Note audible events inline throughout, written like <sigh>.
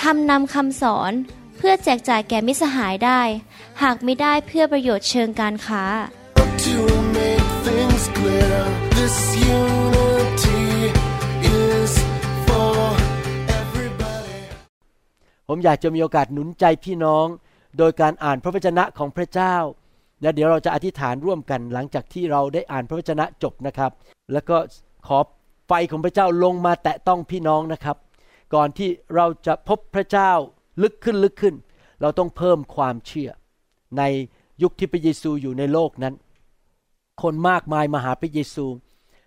ทำนำคำสอนเพื่อแจกจ่ายแก่มิตรสหายได้ หากไม่ได้เพื่อประโยชน์เชิงการค้า To make things clear, this unity is for everybody. ผมอยากจะมีโอกาสหนุนใจพี่น้อง โดยการอ่านพระวจนะของพระเจ้า และเดี๋ยวเราจะอธิษฐานร่วมกันหลังจากที่เราได้อ่านพระวจนะจบนะครับ แล้วก็ขอไฟของพระเจ้าลงมาแตะต้องพี่น้องนะครับ ก่อนที่เราจะพบพระเจ้าลึกขึ้นลึกขึ้น เราต้องเพิ่มความเชื่อ ในยุคที่พระเยซูอยู่ในโลกนั้น คนมากมายมาหาพระเยซู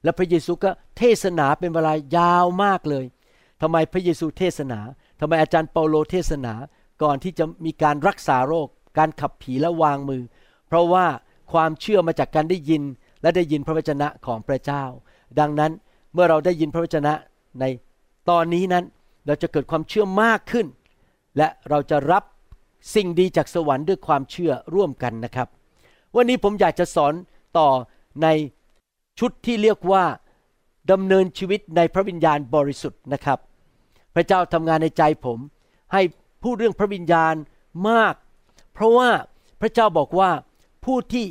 และพระเยซูก็เทศนาเป็นเวลายาวมากเลยทำไมพระเยซูเทศนาทำไมอาจารย์เปาโลเทศนา ก่อนที่จะมีการรักษาโรค การขับผีและวางมือ เพราะว่าความเชื่อมาจากการได้ยินและได้ยินพระวจนะของพระเจ้า ดังนั้นเมื่อเราได้ยินพระวจนะในตอนนี้นั้น เราจะเกิดความเชื่อมากขึ้น และเราจะรับสิ่งดีจากสวรรค์ด้วยความเชื่อร่วมกันนะครับ วันนี้ผมอยากจะสอนต่อในชุดที่เรียกว่าดำเนินชีวิตในพระวิญญาณบริสุทธิ์นะครับ พระเจ้าทำงานในใจผม ให้พูดเรื่องพระวิญญาณมาก เพราะว่าพระเจ้าบอกว่าผู้ที่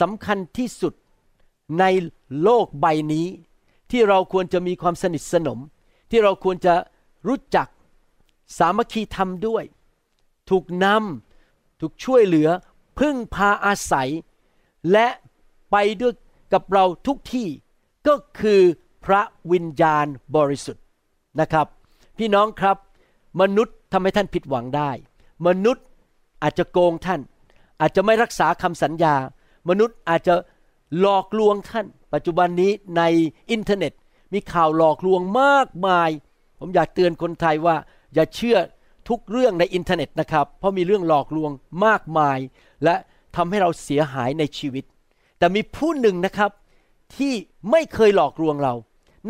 สำคัญที่สุดในโลกใบนี้ ที่เราควรจะมีความสนิทสนม ที่เราควรจะ รู้จักสามัคคีธรรมด้วย ถูกนำถูกช่วยเหลือพึ่งพาอาศัย และไปด้วยกับเราทุกที่ก็คือพระวิญญาณบริสุทธิ์นะครับ พี่น้องครับ มนุษย์ทำให้ท่านผิดหวังได้ มนุษย์อาจจะโกงท่าน อาจจะไม่รักษาคำสัญญา มนุษย์อาจจะหลอกลวงท่าน ปัจจุบันนี้ในอินเทอร์เน็ตมีข่าวหลอกลวงมากมาย ผมอยากเตือนคนไทยว่า อย่าเชื่อทุกเรื่องในอินเทอร์เน็ตนะครับ เพราะมีเรื่องหลอกลวงมากมาย และทำให้เราเสียหายในชีวิต แต่มีผู้หนึ่งนะครับที่ไม่เคยหลอกลวงเรา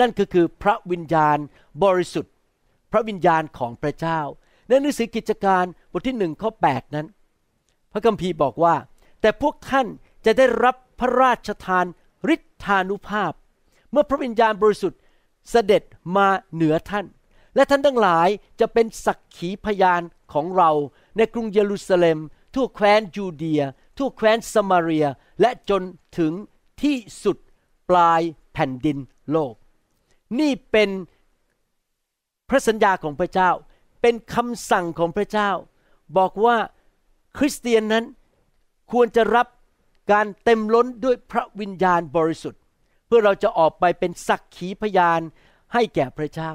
นั่นก็คือพระวิญญาณบริสุทธิ์ พระวิญญาณของพระเจ้า ในหนังสือกิจการบทที่หนึ่งข้อ8นั้น พระคัมภีร์บอกว่า แต่พวกท่านจะได้รับพระราชทานฤทธานุภาพ เมื่อพระวิญญาณบริสุทธิ์เสด็จมาเหนือท่าน และท่านทั้งหลายจะเป็นสักขีพยานของเราในกรุงเยรูซาเล็ม ทั่วแคว้นยูเดีย ทั่วแคว้นสมาเรีย และจนถึงที่สุดปลายแผ่นดินโลก นี่เป็นพระสัญญาของพระเจ้า เป็นคำสั่งของพระเจ้า บอกว่าคริสเตียนนั้นควรจะรับการเต็มล้นด้วยพระวิญญาณบริสุทธิ์ เพื่อเราจะออกไปเป็นสักขีพยานให้แก่พระเจ้า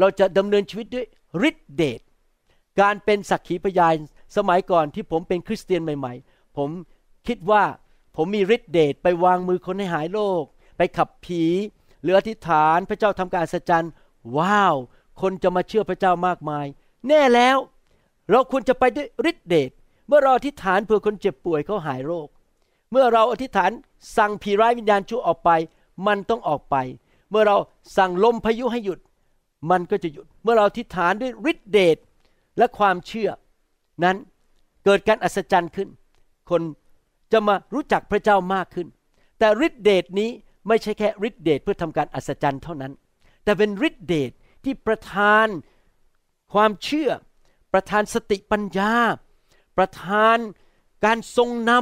เราจะดำเนินชีวิตด้วยฤทธิเดชการเป็นสักขีพยานสมัยก่อนที่ผมเป็นคริสเตียนใหม่ ๆ ผมคิดว่าผมมีฤทธิเดชไปวางมือคนให้หายโรคไปขับผีหรืออธิษฐานพระเจ้าทำการอัศจรรย์ ว้าว คนจะมาเชื่อพระเจ้ามากมาย แน่แล้ว เราควรจะไปด้วยฤทธิเดชเมื่อเราอธิษฐานเพื่อคนเจ็บป่วยเขาหายโรค เมื่อเราอธิษฐานสั่งผีร้ายวิญญาณชั่วออกไป มันต้องออกไป เมื่อเราสั่งลมพายุให้หยุด มันก็จะหยุด เมื่อเราอธิษฐานด้วยฤทธิเดชและความเชื่อ นั้นเกิดการอัศจรรย์ขึ้น คนจะมารู้จักพระเจ้ามากขึ้น แต่ฤทธิเดชนี้ไม่ใช่แค่ฤทธิเดชเพื่อทำการอัศจรรย์เท่านั้น แต่เป็นฤทธิเดชที่ประทานความเชื่อ ประทานสติปัญญา ประทานการทรงน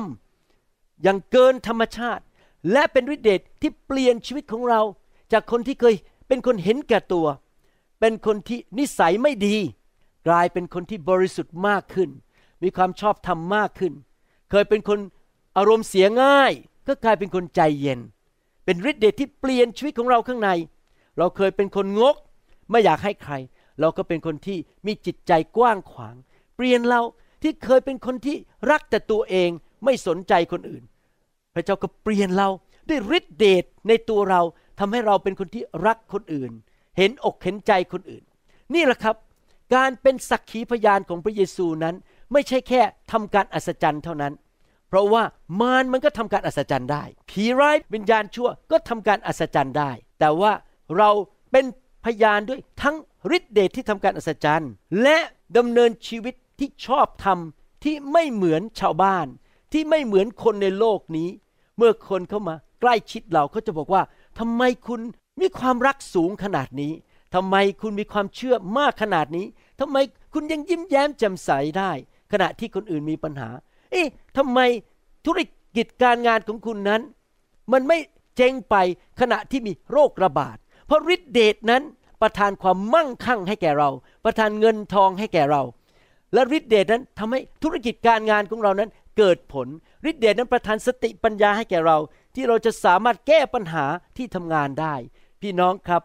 ำอย่างเกินธรรมชาติ และเป็นฤทธิเดชที่เปลี่ยนชีวิตของเรา จากคนที่เคยเป็นคนเห็นแก่ตัว เป็นคนที่นิสัยไม่ดี กลายเป็นคนที่บริสุทธิ์มากขึ้น มีความชอบธรรมมากขึ้น เคยเป็นคนอารมณ์เสียง่าย ก็กลายเป็นคนใจเย็น เป็นฤทธิ์เดชที่เปลี่ยนชีวิตของเราข้างใน เราเคยเป็นคนงก ไม่อยากให้ใคร เราก็เป็นคนที่มีจิตใจกว้างขวาง เปลี่ยนเราที่เคยเป็นคนที่รักแต่ตัวเองไม่สนใจคนอื่น พระเจ้าก็เปลี่ยนเราด้วยฤทธิเดชในตัวเราทำให้เราเป็นคนที่รักคนอื่น เห็นอกเห็นใจคนอื่น นี่แหละครับ การเป็นสักขีพยานของพระเยซูนั้น ไม่ใช่แค่ทำการอัศจรรย์เท่านั้น เพราะว่ามารมันก็ทำการอัศจรรย์ได้ ผีร้ายวิญญาณชั่วก็ทำการอัศจรรย์ได้ แต่ว่าเราเป็นพยานด้วยทั้งฤทธิเดชที่ทำการอัศจรรย์ และดำเนินชีวิตที่ชอบธรรมที่ไม่เหมือนชาวบ้าน ที่ไม่เหมือนคนในโลกนี้ เมื่อคนเข้ามาใกล้ชิดเราเขาจะบอกว่าทำไมคุณ มีความรักสูงขนาดนี้ทำไมคุณมีความเชื่อมากขนาดนี้ทำไมคุณยังยิ้มแย้มแจ่มใสได้ ขณะที่คนอื่นมีปัญหา เอ๊ะทำไมธุรกิจการงานของคุณนั้น มันไม่เจ๊งไปขณะที่มีโรคระบาด เพราะฤทธิเดชนั้นประทานความมั่งคั่งให้แก่เรา ประทานเงินทองให้แก่เรา และฤทธิเดชนั้นทำให้ธุรกิจการงานของเรานั้นเกิดผลฤทธิเดชนั้นประทานสติปัญญาให้แก่เรา ที่เราจะสามารถแก้ปัญหาที่ทำงานได้ พี่น้องครับ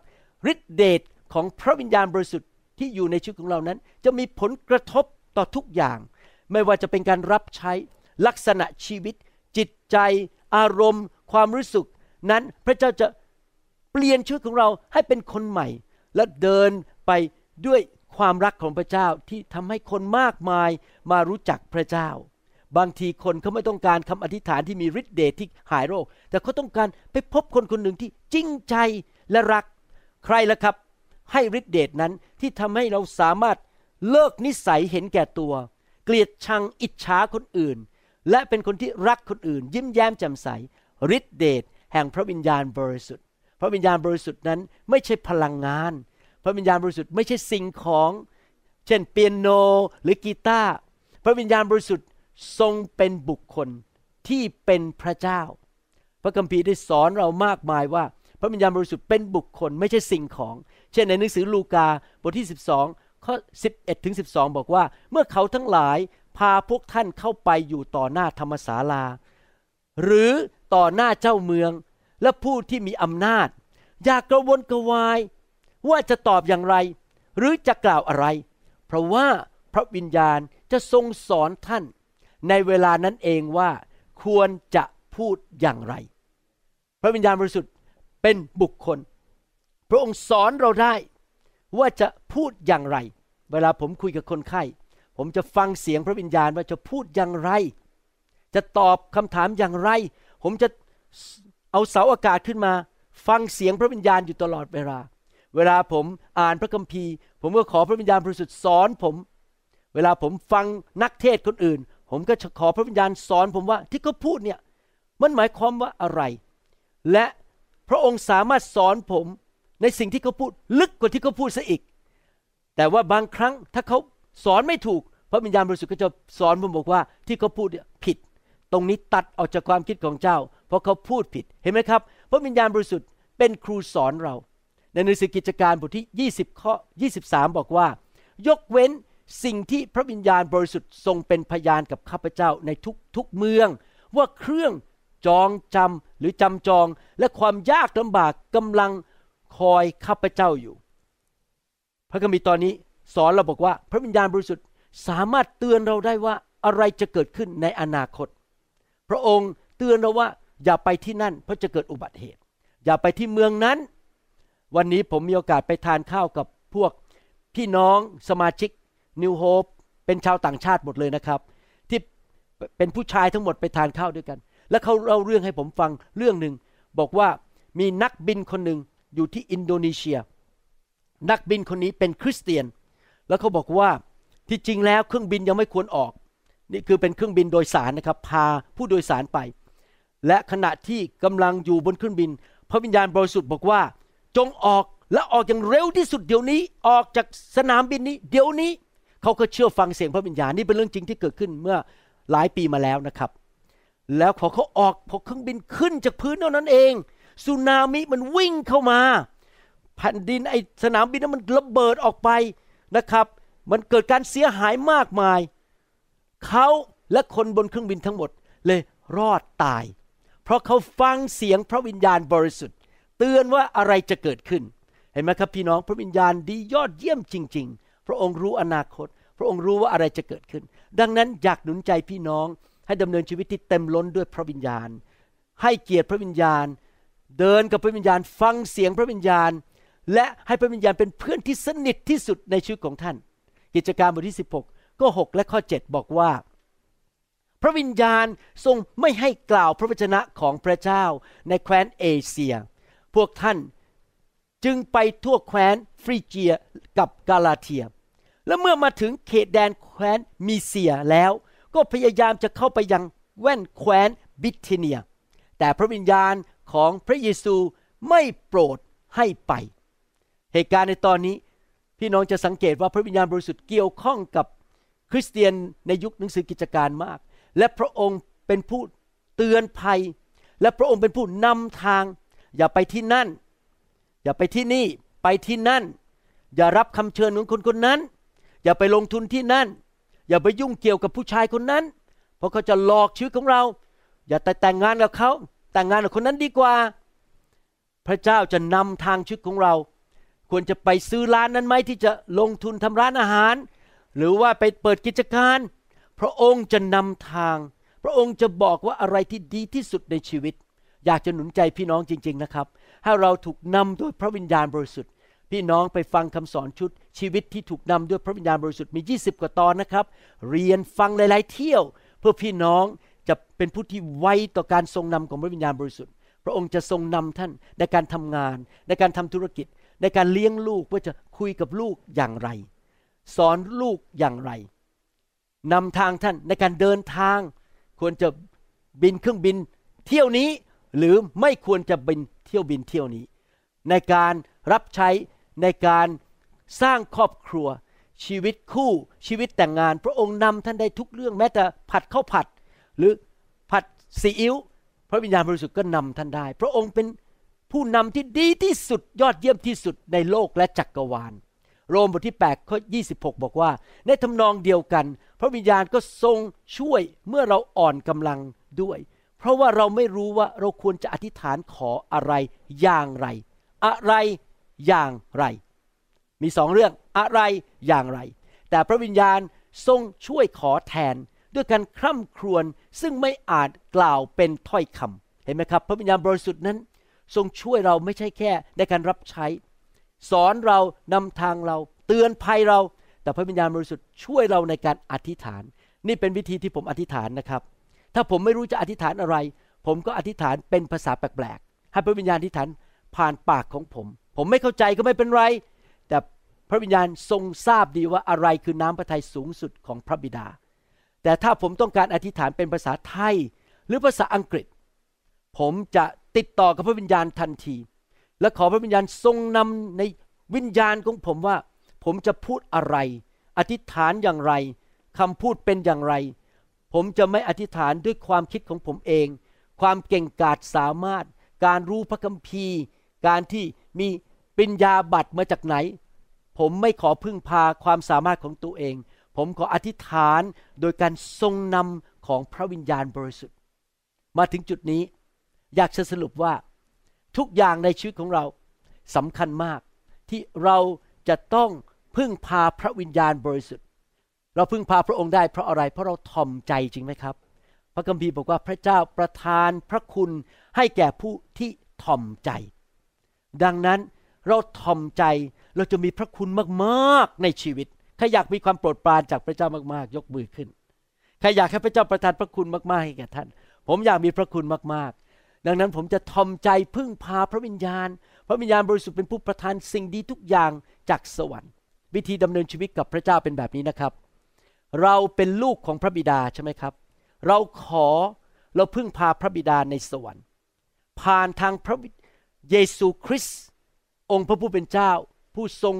ฤทธิเดชของพระวิญญาณบริสุทธิ์ที่อยู่ในชีวิตของเรานั้น จะมีผลกระทบต่อทุกอย่าง ไม่ว่าจะเป็นการรับใช้ลักษณะชีวิต จิตใจ อารมณ์ ความรู้สึก นั้นพระเจ้าจะเปลี่ยนชีวิตของเราให้เป็นคนใหม่ และเดินไปด้วยความรักของพระเจ้าที่ทำให้คนมากมายมารู้จักพระเจ้า บางทีคนเขาไม่ต้องการคำอธิษฐานที่มีฤทธิ์เดชที่หายโรค แต่เขาต้องการไปพบคนคนหนึ่งที่จริงใจ และรักใครล่ะครับ ให้ฤทธิเดชนั้นที่ทำให้เราสามารถเลิกนิสัยเห็นแก่ตัว เกลียดชังอิจฉาคนอื่น และเป็นคนที่รักคนอื่น ยิ้มแย้มแจ่มใสฤทธิเดชแห่งพระวิญญาณบริสุทธิ์ พระวิญญาณบริสุทธิ์นั้นไม่ใช่พลังงาน พระวิญญาณบริสุทธิ์ไม่ใช่สิ่งของ เช่นเปียโนหรือกีตาร์พระวิญญาณบริสุทธิ์ทรงเป็นบุคคลที่เป็นพระเจ้า พระคัมภีร์ได้สอนเรามากมายว่า ระวิญญาณบริสุทธิ์เป็นบุคคลไม่ใช่สิ่งของ เช่นในหนังสือลูกาบทที่ 12ข้อ11ถึง12 บอกว่า เมื่อเขาทั้งหลายพาพวกท่านเข้าไปอยู่ต่อหน้าธรรมศาลา หรือต่อหน้าเจ้าเมืองและผู้ที่มีอำนาจ อย่ากระวนกระวาย ว่าจะตอบอย่างไร หรือจะกล่าวอะไร เพราะว่าพระวิญญาณจะทรงสอนท่าน ในเวลานั้นเองว่าควรจะพูดอย่างไร พระวิญญาณบริสุทธิ์ เป็นบุคคล พระองค์สอนเราได้ว่าจะพูดอย่างไร เวลาผมคุยกับคนไข้ ผมจะฟังเสียงพระวิญญาณว่าจะพูดอย่างไร จะตอบคำถามอย่างไร ผมจะเอาเสาอากาศขึ้นมา ฟังเสียงพระวิญญาณอยู่ตลอดเวลา เวลาผมอ่านพระคัมภีร์ ผมก็ขอพระวิญญาณบริสุทธิ์สอนผม เวลาผมฟังนักเทศน์คนอื่น ผมก็ขอพระวิญญาณสอนผมว่าที่เขาพูดเนี่ยมันหมายความว่าอะไร และ พระองค์สามารถสอนผมในสิ่งที่เขาพูดลึกกว่าที่เขาพูดซะอีก แต่ว่าบางครั้งถ้าเขาสอนไม่ถูก พระวิญญาณบริสุทธิ์ก็จะสอนผมบอกว่าที่เขาพูดผิด ตรงนี้ตัดออกจากความคิดของเจ้า เพราะเขาพูดผิดเห็นไหมครับ พระวิญญาณบริสุทธิ์เป็นครูสอนเรา ในหนังสือกิจการบทที่ 20 ข้อ 23 บอกว่า ยกเว้นสิ่งที่พระวิญญาณบริสุทธิ์ทรงเป็นพยานกับข้าพเจ้าในทุกทุกเมือง ว่าเครื่องจองจำห รือจำจองและความยากลำบากกำลังคอยข้าพเจ้าอยู่ พระคัมภีร์ตอนนี้สอนเราบอกว่า พระวิญญาณบริสุทธิ์สามารถเตือนเราได้ว่าอะไรจะเกิดขึ้นในอนาคต พระองค์เตือนเราว่าอย่าไปที่นั่น เพราะจะเกิดอุบัติเหตุ อย่าไปที่เมืองนั้น วันนี้ผมมีโอกาสไปทานข้าวกับพวกพี่น้องสมาชิกนิวโฮปเป็นชาวต่างชาติหมดเลยนะครับ ที่เป็นผู้ชายทั้งหมดไปทานข้าวด้วยกัน แล้วเขาเล่าเรื่องให้ผมฟังเรื่องหนึ่งบอกว่ามีนักบินคนหนึ่งอยู่ที่อินโดนีเซีย นักบินคนนี้เป็นคริสเตียน แล้วเขาบอกว่าที่จริงแล้วเครื่องบินยังไม่ควรออก นี่คือเป็นเครื่องบินโดยสารนะครับ พาผู้โดยสารไป และขณะที่กำลังอยู่บนเครื่องบิน พระวิญญาณบริสุทธิ์บอกว่า จงออกและออกอย่างเร็วที่สุดเดี๋ยวนี้ออกจากสนามบินนี้ เดี๋ยวนี้ เขาก็เชื่อฟังเสียงพระวิญญาณนี่เป็นเรื่องจริงที่เกิดขึ้นเมื่อหลายปีมาแล้วนะครับ แล้วพอเขาออกพอเครื่องบินขึ้นจากพื้นเท่านั้นเองสึนามิมันวิ่งเข้ามา แผ่นดินไอสนามบินนั้นมันระเบิดออกไปนะครับ มันเกิดการเสียหายมากมาย เขาและคนบนเครื่องบินทั้งหมดเลยรอดตาย เพราะเขาฟังเสียงพระวิญญาณบริสุทธิ์ เตือนว่าอะไรจะเกิดขึ้น เห็นไหมครับพี่น้องพระวิญญาณดียอดเยี่ยมจริง ๆ พระองค์รู้อนาคต พระองค์รู้ว่าอะไรจะเกิดขึ้น ดังนั้นอยากหนุนใจพี่น้อง ให้ดำเนินชีวิตที่เต็มล้นด้วยพระวิญญาณ ให้เกียรติพระวิญญาณ เดินกับพระวิญญาณ ฟังเสียงพระวิญญาณ และให้พระวิญญาณเป็นเพื่อนที่สนิทที่สุดในชีวิตของท่าน กิจการบทที่ 16ก็6และข้อ 7 บอกว่า พระวิญญาณทรงไม่ให้กล่าวพระวจนะของพระเจ้าในแคว้นเอเชีย พวกท่านจึงไปทั่วแคว้นฟริเจียกับกาลาเทีย และเมื่อมาถึงเขตแดนแคว้นมีเซียแล้ว ก็พยายามจะเข้าไปยังแว่นแคว้นบิทเนีย แต่พระวิญญาณของพระเยซูไม่โปรดให้ไป เหตุการณ์ในตอนนี้ พี่น้องจะสังเกตว่าพระวิญญาณบริสุทธิ์เกี่ยวข้องกับคริสเตียนในยุคหนังสือกิจการมาก และพระองค์เป็นผู้เตือนภัย และพระองค์เป็นผู้นำทาง อย่าไปที่นั่น อย่าไปที่นี่ไปที่นั่น อย่ารับคำเชิญของคนคนนั้น อย่าไปลงทุนที่นั่น อย่าไปยุ่งเกี่ยวกับผู้ชายคนนั้น เพราะเขาจะหลอกชีวิตของเรา อย่าแต่แต่งงานกับเขาแต่งงานกับคนนั้นดีกว่า พระเจ้าจะนำทางชีวิตของเรา ควรจะไปซื้อร้านนั้นไหมที่จะลงทุนทำร้านอาหาร หรือว่าไปเปิดกิจการ พระองค์จะนำทาง พระองค์จะบอกว่าอะไรที่ดีที่สุดในชีวิต อยากจะหนุนใจพี่น้องจริง ๆนะครับ ให้เราถูกนำโดยพระวิญญาณบริสุทธิ์ พี่น้องไปฟังคำสอนชุดชีวิตที่ถูกนำด้วยพระวิญญาณบริสุทธิ์มี 20 กว่าตอนนะครับ เรียนฟังหลาย ๆ เที่ยว เพื่อพี่น้องจะเป็นผู้ที่ไวต่อการทรงนำของพระวิญญาณบริสุทธิ์ พระองค์จะทรงนำท่านในการทำงาน ในการทำธุรกิจ ในการเลี้ยงลูกว่าจะคุยกับลูกอย่างไร สอนลูกอย่างไรนำทางท่านในการเดินทาง ควรจะบินเครื่องบินเที่ยวนี้ หรือไม่ควรจะบินเที่ยวบินเที่ยวนี้ ในการรับใช้ ในการสร้างครอบครัว ชีวิตคู่ชีวิตแต่งงาน พระองค์นำท่านได้ทุกเรื่องแม้แต่ผัดข้าวผัด หรือผัดซีอิ๊วพระวิญญาณบริสุทธิ์ก็นำท่านได้ พระองค์เป็นผู้นำที่ดีที่สุดยอดเยี่ยมที่สุดในโลกและจักกรวาล โรมบทที่8ข้อ26 บอกว่า ในทำนองเดียวกัน พระวิญญาณก็ทรงช่วยเมื่อเราอ่อนกำลังด้วย เพราะว่าเราไม่รู้ว่าเราควรจะอธิษฐานขออะไรอย่างไร อะไร อย่างไร มีสองเรื่องอะไรอย่างไร แต่พระวิญญาณทรงช่วยขอแทนด้วยการคร่ำครวญซึ่งไม่อาจกล่าวเป็นถ้อยคำเห็นไหมครับ พระวิญญาณบริสุทธิ์นั้น ทรงช่วยเราไม่ใช่แค่ในการรับใช้ สอนเรานำทางเรา เตือนภัยเรา แต่พระวิญญาณบริสุทธิ์ช่วยเราในการอธิษฐาน นี่เป็นวิธีที่ผมอธิษฐานนะครับ ถ้าผมไม่รู้จะอธิษฐานอะไร ผมก็อธิษฐานเป็นภาษาแปลกๆให้พระวิญญาณอธิษฐานผ่านปากของผม ผมไม่เข้าใจก็ไม่เป็นไร แต่พระวิญญาณทรงทราบดีว่าอะไรคือน้ำพระทัยสูงสุดของพระบิดา แต่ถ้าผมต้องการอธิษฐานเป็นภาษาไทย หรือภาษาอังกฤษ ผมจะติดต่อกับพระวิญญาณทันที และขอพระวิญญาณทรงนำในวิญญาณของผมว่า ผมจะพูดอะไร อธิษฐานอย่างไรคำพูดเป็นอย่างไร ผมจะไม่อธิษฐานด้วยความคิดของผมเอง ความเก่งกาจสามารถ การรู้พระคัมภีร์ การที่ มีปริญญาบัตรมาจากไหน ผมไม่ขอพึ่งพาความสามารถของตัวเอง ผมขออธิษฐานโดยการทรงนำของพระวิญญาณบริสุทธิ์ มาถึงจุดนี้ อยากจะสรุปว่า ทุกอย่างในชีวิตของเราสำคัญมาก ที่เราจะต้องพึ่งพาพระวิญญาณบริสุทธิ์ เราพึ่งพาพระองค์ได้เพราะอะไร เพราะเราทอมใจจริงไหมครับ พระคัมภีร์บอกว่าพระเจ้าประทานพระคุณให้แก่ผู้ที่ทอมใจ ดังนั้นเราทอมใจเราจะมีพระคุณมากๆในชีวิตใครอยากมีความโปรดปรานจากพระเจ้ามากๆ ยกมือขึ้นใครอยากให้พระเจ้าประทานพระคุณมากๆให้แก่ท่าน ผมอยากมีพระคุณมากๆ ดังนั้นผมจะทอมใจพึ่งพาพระวิญญาณ พระวิญญาณบริสุทธิ์เป็นผู้ประทานสิ่งดีทุกอย่างจากสวรรค์ วิธีดำเนินชีวิตกับพระเจ้าเป็นแบบนี้นะครับ เราเป็นลูกของพระบิดาใช่ไหมครับ เราขอเราพึ่งพาพระบิดาในสวรรค์ ผ่านทางพระ เยซูคริสต์องค์พระผู้เป็นเจ้า ผู้ทรง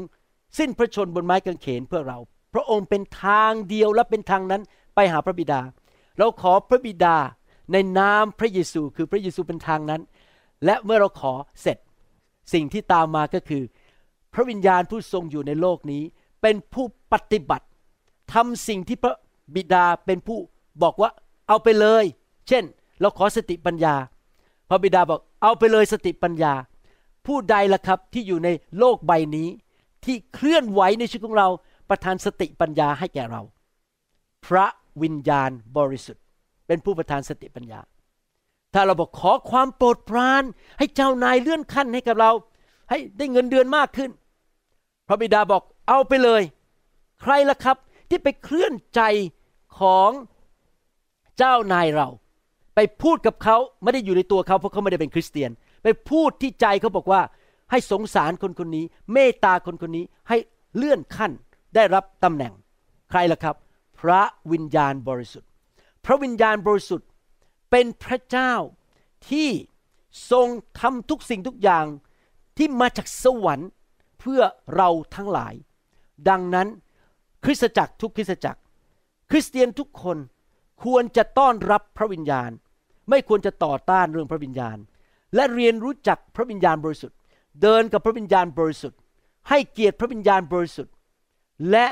สิ้นพระชนบนไม้กางเขนเพื่อเรา พระองค์เป็นทางเดียวและเป็นทางนั้นไปหาพระบิดา เราขอพระบิดาในนามพระเยซูคือพระเยซูเป็นทางนั้น และเมื่อเราขอเสร็จ สิ่งที่ตามมาก็คือ พระวิญญาณผู้ทรงอยู่ในโลกนี้ เป็นผู้ปฏิบัติทำสิ่งที่พระบิดาเป็นผู้บอกว่าเอาไปเลย เช่น เราขอสติปัญญา ระบิดาบอกเอาไปเลยสติปัญญา ผู้ใดล่ะครับที่อยู่ในโลกใบนี้ ที่เคลื่อนไหวในชีวิตของเราประทานสติปัญญาให้แก่เรา พระวิญญาณบริสุทธิ์ เป็นผู้ประทานสติปัญญา ถ้าเราบอกขอความโปรดปราน ให้เจ้านายเลื่อนขั้นให้กับเรา ให้ได้เงินเดือนมากขึ้น พระบิดาบอกเอาไปเลยใใครล่ะครับที่ไปเคลื่อนใจของเจ้านายเรา ไปพูดกับเขาไม่ได้อยู่ในตัวเขาเพราะเขาไม่ได้เป็นคริสเตียน ไปพูดที่ใจเขาบอกว่า ให้สงสารคนคนนี้ เมตตาคนคนนี้ให้เลื่อนขั้นได้รับตำแหน่ง ใครล่ะครับ พระวิญญาณบริสุทธิ์ พระวิญญาณบริสุทธิ์เป็นพระเจ้าที่ทรงทำทุกสิ่งทุกอย่างที่มาจากสวรรค์เพื่อเราทั้งหลาย ดังนั้นคริสตจักรทุกคริสตจักร คริสเตียนทุกคนควรจะต้อนรับพระวิญญาณ ไม่ควรจะต่อต้านเรื่องพระวิญญาณ และเรียนรู้จักพระวิญญาณบริสุทธิ์ เดินกับพระวิญญาณบริสุทธิ์ ให้เกียรติพระวิญญาณบริสุทธิ์ และ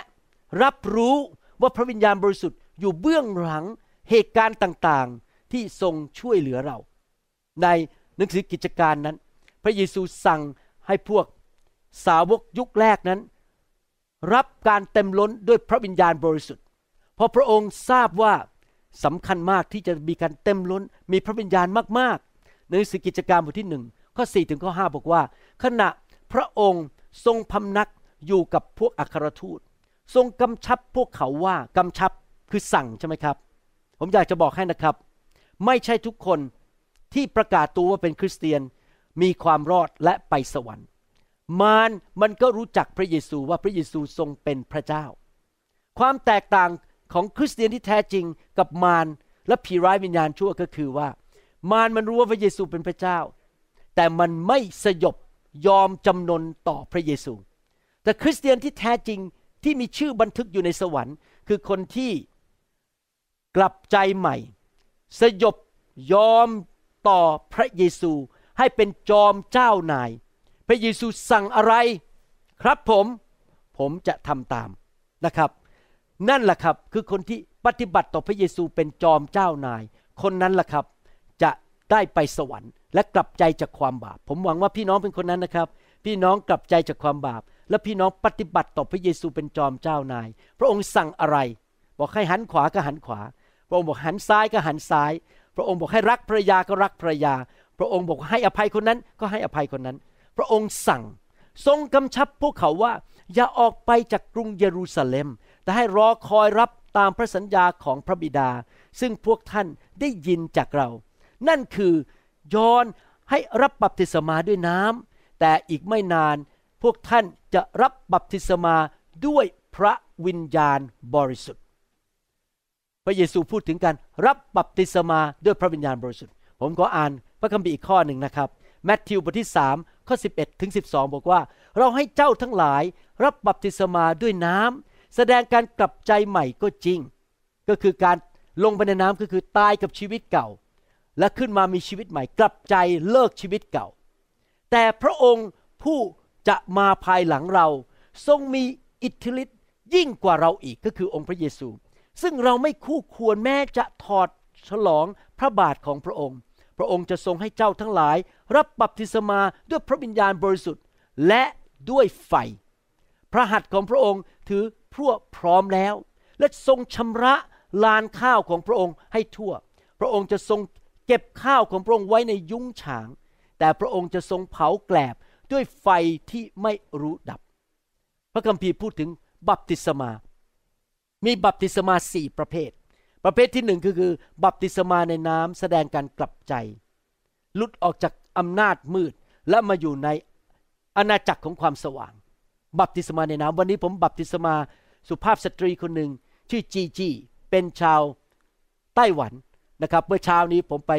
รับรู้ว่าพระวิญญาณบริสุทธิ์อยู่เบื้องหลังเหตุการณ์ต่างๆ ที่ทรงช่วยเหลือเรา ในหนังสือกิจการนั้น พระเยซูสั่งให้พวกสาวกยุคแรกนั้น รับการเต็มล้นด้วยพระวิญญาณบริสุทธิ์เพราะพระองค์ทราบว่า สำคัญมากที่จะมีการเต็มล้น มีพระวิญญาณมากๆ ในสกิจการบทที่หนึ่งข้อ4ถึงข้อ5บอกว่า ขณะพระองค์ทรงพำนักอยู่กับพวกอัครทูต ทรงกำชับพวกเขาว่ากำชับคือสั่งใช่ไหมครับ ผมอยากจะบอกให้นะครับ ไม่ใช่ทุกคนที่ประกาศตัวว่าเป็นคริสเตียนมีความรอดและไปสวรรค์ มารมันก็รู้จักพระเยซูว่าพระเยซูทรงเป็นพระเจ้า ความแตกต่าง ของคริสเตียนที่แท้จริงกับมารและผีร้ายวิญญาณชั่วก็คือว่า มารมันรู้ว่าพระเยซูเป็นพระเจ้า แต่มันไม่สยบยอมจำนนต่อพระเยซู แต่คริสเตียนที่แท้จริงที่มีชื่อบันทึกอยู่ในสวรรค์ คือคนที่กลับใจใหม่ สยบยอมต่อพระเยซูให้เป็นจอมเจ้านาย พระเยซูสั่งอะไร ครับผมผมจะทำตามนะครับ นั่นแหละครับคือคนที่ปฏิบัติต่อพระเยซูเป็นจอมเจ้านาย คนนั้นแหละครับ จะได้ไปสวรรค์ และกลับใจจากความบาป ผมหวังว่าพี่น้องเป็นคนนั้นนะครับ พี่น้องกลับใจจากความบาป และพี่น้องปฏิบัติต่อพระเยซูเป็นจอมเจ้านาย พระองค์สั่งอะไร บอกให้หันขวาก็หันขวา พระองค์บอกหันซ้ายก็หันซ้าย พระองค์บอกให้รักภรรยาก็รักภรรยา พระองค์บอกให้อภัยคนนั้นก็ให้อภัยคนนั้น พระองค์สั่งทรงกำชับพวกเขาว่า อย่าออกไปจากกรุงเยรูซาเล็ม แต่ให้รอคอยรับตามพระสัญญาของพระบิดา ซึ่งพวกท่านได้ยินจากเรา นั่นคือยอนให้รับบัพติศมาด้วยน้ำแต่อีกไม่นานพวกท่านจะรับบัพติศมาด้วยพระวิญญาณบริสุทธิ์ พระเยซูพูดถึงการรับบัพติศมาด้วยพระวิญญาณบริสุทธิ์ ผมขออ่านพระคัมภีร์อีกข้อหนึ่งนะครับแมทธิวบทที่3ข้อ11ถึง12 บอกว่า เราให้เจ้าทั้งหลายรับบัพติศมาด้วยน้ำ แสดงการกลับใจใหม่ก็จริง ก็คือการลงไปในน้ำก็คือตายกับชีวิตเก่า และขึ้นมามีชีวิตใหม่ กลับใจเลิกชีวิตเก่า แต่พระองค์ผู้จะมาภายหลังเรา ทรงมีอิทธิฤทธิ์ยิ่งกว่าเราอีกก็คือองค์พระเยซู ซึ่งเราไม่คู่ควรแม้จะถอดฉลองพระบาทของพระองค์ พระองค์จะทรงให้เจ้าทั้งหลาย รับบัพติศมาด้วยพระวิญญาณบริสุทธิ์ และด้วยไฟ พระหัตถ์ของพระองค์ ถือพรั่วพร้อมแล้ว และทรงชำระลานข้าวของพระองค์ให้ทั่ว พระองค์จะทรงเก็บข้าวของพระองค์ไว้ในยุ้งฉาง แต่พระองค์จะทรงเผาแกลบด้วยไฟที่ไม่รู้ดับ พระคัมภีร์พูดถึงบัพติศมา มีบัพติศมาสี่ประเภท ประเภทที่หนึ่งคือคือ บัพติศมาในน้ำแสดงการกลับใจ หลุดออกจากอำนาจมืดและมาอยู่ในอาณาจักรของความสว่าง บัพติศมาในน้ำวันนี้ผมบัพติศมาสุภาพสตรีคนหนึ่งชื่อจีจีเป็นชาวไต้หวันนะครับ เมื่อเช้านี้ผมไป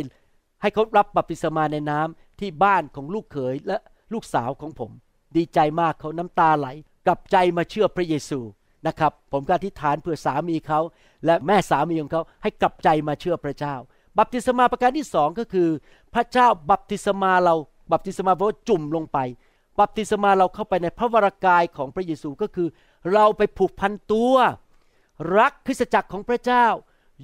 ให้เขารับบัพติศมาในน้ำที่บ้านของลูกเขยและลูกสาวของผม ดีใจมากเขาน้ำตาไหล กลับใจมาเชื่อพระเยซูนะครับ ผมก็อธิษฐานเพื่อสามีเขา และแม่สามีของเขาให้กลับใจมาเชื่อพระเจ้า บัพติศมาประการที่สองก็คือ พระเจ้าบัพติศมาเราบัพติศมาแปลว่าจุ่มลงไป บัพติศมาเราเข้าไปในพระวรากายของพระเยซูก็คือ เราไปผูกพันตัว รักคริสตจักรของพระเจ้า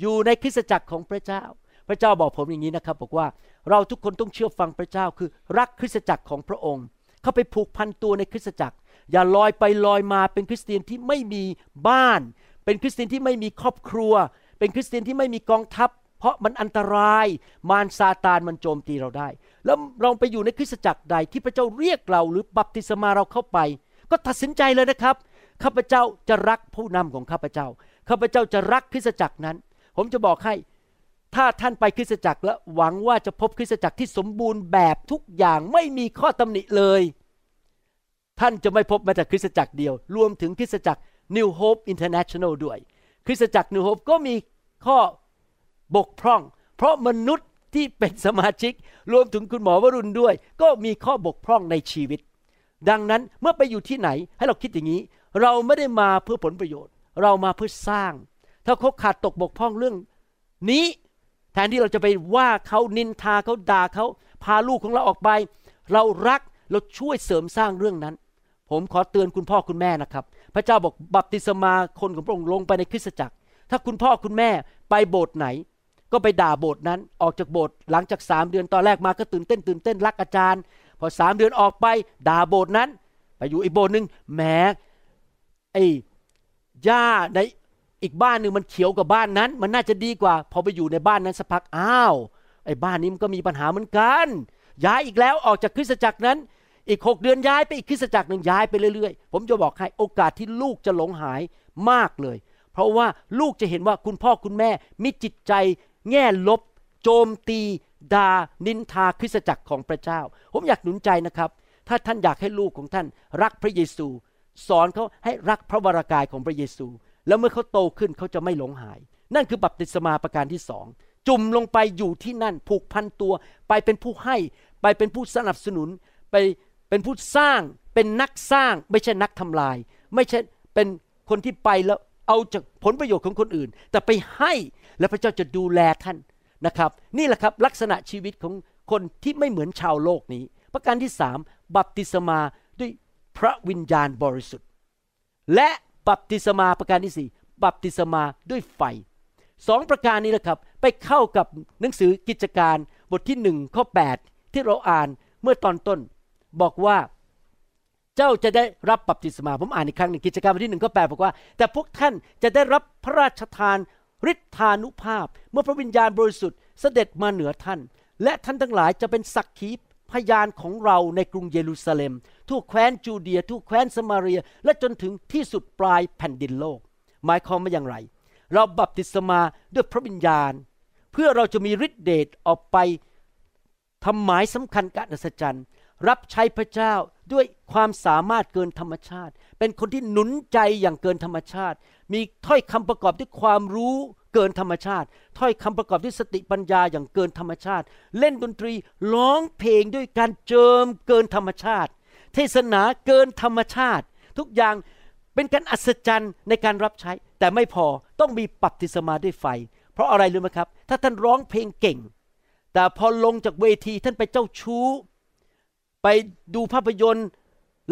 อยู่ในคริสตจักรของพระเจ้า พระเจ้าบอกผมอย่างนี้นะครับ บอกว่าเราทุกคนต้องเชื่อฟังพระเจ้า คือรักคริสตจักรของพระองค์ เข้าไปผูกพันตัวในคริสตจักร อย่าลอยไปลอยมาเป็นคริสเตียนที่ไม่มีบ้าน เป็นคริสเตียนที่ไม่มีครอบครัว เป็นคริสเตียนที่ไม่มีกองทัพ เพราะมันอันตรายมารซาตานมันโจมตีเราได้ แล้วเราไปอยู่ในคริสตจักรใดที่พระเจ้าเรียกเราหรือบัพติศมาเราเข้าไป ก็ตัดสินใจเลยนะครับข้าพเจ้าจะรักผู้นำของข้าพเจ้าข้าพเจ้าจะรักคริสตจักรนั้น ผมจะบอกให้ถ้าท่านไปคริสตจักรและหวังว่าจะพบคริสตจักรที่สมบูรณ์แบบทุกอย่างไม่มีข้อตำหนิเลย ท่านจะไม่พบแม้แต่คริสตจักรเดียว รวมถึงคริสตจักร New Hope International ด้วย คริสตจักร New Hope ก็มีข้อบกพร่อง เพราะมนุษย์ ที่เป็นสมาชิกรวมถึงคุณหมอวรุณด้วย ก็มีข้อบกพร่องในชีวิต ดังนั้นเมื่อไปอยู่ที่ไหนให้เราคิดอย่างนี้ เราไม่ได้มาเพื่อผลประโยชน์ เรามาเพื่อสร้าง ถ้าเขาขาดตกบกพร่องเรื่อง นี้แทนที่เราจะไปว่าเขานินทาเขาด่าเขาพาลูกของเราออกไป เรารักเราช่วยเสริมสร้างเรื่องนั้น ผมขอเตือนคุณพ่อคุณแม่นะครับ พระเจ้าบอกบัพติศมาคนของพระองค์ลงไปในคริสตจักร ถ้าคุณพ่อคุณแม่ไปโบสถ์ไหน ก็ไปด่าโบสถ์นั้นออกจากโบสถ์หลังจากสามเดือนตอนแรกมาก็ตื่นเต้นตื่นเต้นรักอาจารย์ พอสามเดือนออกไปด่าโบสถ์นั้น ไปอยู่อีกโบสถ์หนึ่งแหมไอ้หญ้าในอีกบ้านหนึ่งมันเขียวกว่าบ้านนั้น มันน่าจะดีกว่า พอไปอยู่ในบ้านนั้นสักพักอ้าวไอ้บ้านนี้มันก็มีปัญหาเหมือนกัน ย้ายอีกแล้วออกจากคริสตจักรนั้นอีกหกเดือนย้ายไปอีกคริสตจักรหนึ่งย้ายไปเรื่อยๆ ผมจะบอกให้โอกาสที่ลูกจะหลงหายมากเลย เพราะว่าลูกจะเห็นว่าคุณพ่อคุณแม่มีจิตใจ แง่ลบ โจมตีดานินทาคริสตจักรของพระเจ้า ผมอยากหนุนใจนะครับ ถ้าท่านอยากให้ลูกของท่านรักพระเยซู สอนเขาให้รักพระวรากายของพระเยซู แล้วเมื่อเขาโตขึ้นเขาจะไม่หลงหาย นั่นคือบัพติศมาประการที่สองจุ่มลงไปอยู่ที่นั่นผูกพันตัว ไปเป็นผู้ให้ ไปเป็นผู้สนับสนุน ไปเป็นผู้สร้าง เป็นนักสร้าง ไม่ใช่นักทำลาย ไม่ใช่เป็นคนที่ไปแล้วเอาจากผลประโยชน์ของคนอื่น แต่ไปให้ แล้วพระเจ้าจะดูแลท่านนะครับ นี่แหละครับลักษณะชีวิตของคนที่ไม่เหมือนชาวโลกนี้ ประการที่สามบัพติศมาด้วยพระวิญญาณบริสุทธิ์ และบัพติศมาประการที่สี่บัพติศมาด้วยไฟสองประการนี้นะครับ ไปเข้ากับหนังสือกิจการบทที่หนึ่งข้อ8ที่เราอ่านเมื่อตอนต้น บอกว่าเจ้าจะได้รับบัพติศมาผมอ่านอีกครั้งหนึ่งกิจการบทที่หนึ่งข้อ8บอกว่า แต่พวกท่านจะได้รับพระราชทาน ฤทธานุภาพเมื่อพระวิญญาณบริสุทธิ์เสด็จมาเหนือท่าน และท่านทั้งหลายจะเป็นสักขีพยานของเราในกรุงเยรูซาเล็ม ทั่วแคว้นจูเดีย ทั่วแคว้นสมาเรีย และจนถึงที่สุดปลายแผ่นดินโลก หมายความว่าอย่างไร เราบัพติศมาด้วยพระวิญญาณ เพื่อเราจะมีฤทธิเดชออกไปทำหมายสำคัญการอัศจรรย์ รับใช้พระเจ้าด้วยความสามารถเกินธรรมชาติ เป็นคนที่หนุนใจอย่างเกินธรรมชาติ มีถ้อยคำประกอบด้วยความรู้เกินธรรมชาติ ถ้อยคำประกอบด้วยสติปัญญาอย่างเกินธรรมชาติ เล่นดนตรีร้องเพลงด้วยการเจิมเกินธรรมชาติ เทศนาเกินธรรมชาติ ทุกอย่างเป็นการอัศจรรย์ในการรับใช้ แต่ไม่พอต้องมีปัพติศมาด้วยไฟ เพราะอะไรรู้ไหมครับ ถ้าท่านร้องเพลงเก่ง แต่พอลงจากเวทีท่านไปเจ้าชู้ ไปดูภาพยนตร์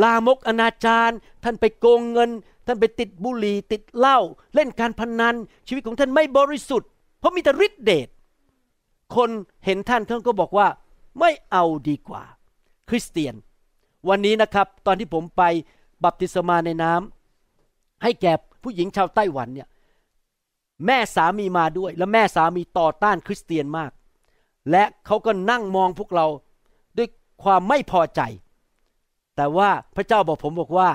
ลามกอนาจารท่านไปโกงเงิน ท่านไปติดบุหรี่ติดเหล้าเล่นการพนนัน ชีวิตของท่านไม่บริสุทธิ์ เพราะมีแต่ฤทธิเดชคนเห็นท่านท่านก็บอกว่า ไม่เอาดีกว่า คริสเตียน วันนี้นะครับตอนที่ผมไปบัพติศมาในน้ำให้แก่ผู้หญิงชาวไต้หวันเนี่ยแม่สามีมาด้วย แล้วแม่สามีต่อต้านคริสเตียนมาก และเขาก็นั่งมองพวกเราด้วยความไม่พอใจ แต่ว่าพระเจ้าบอกผมบอกว่า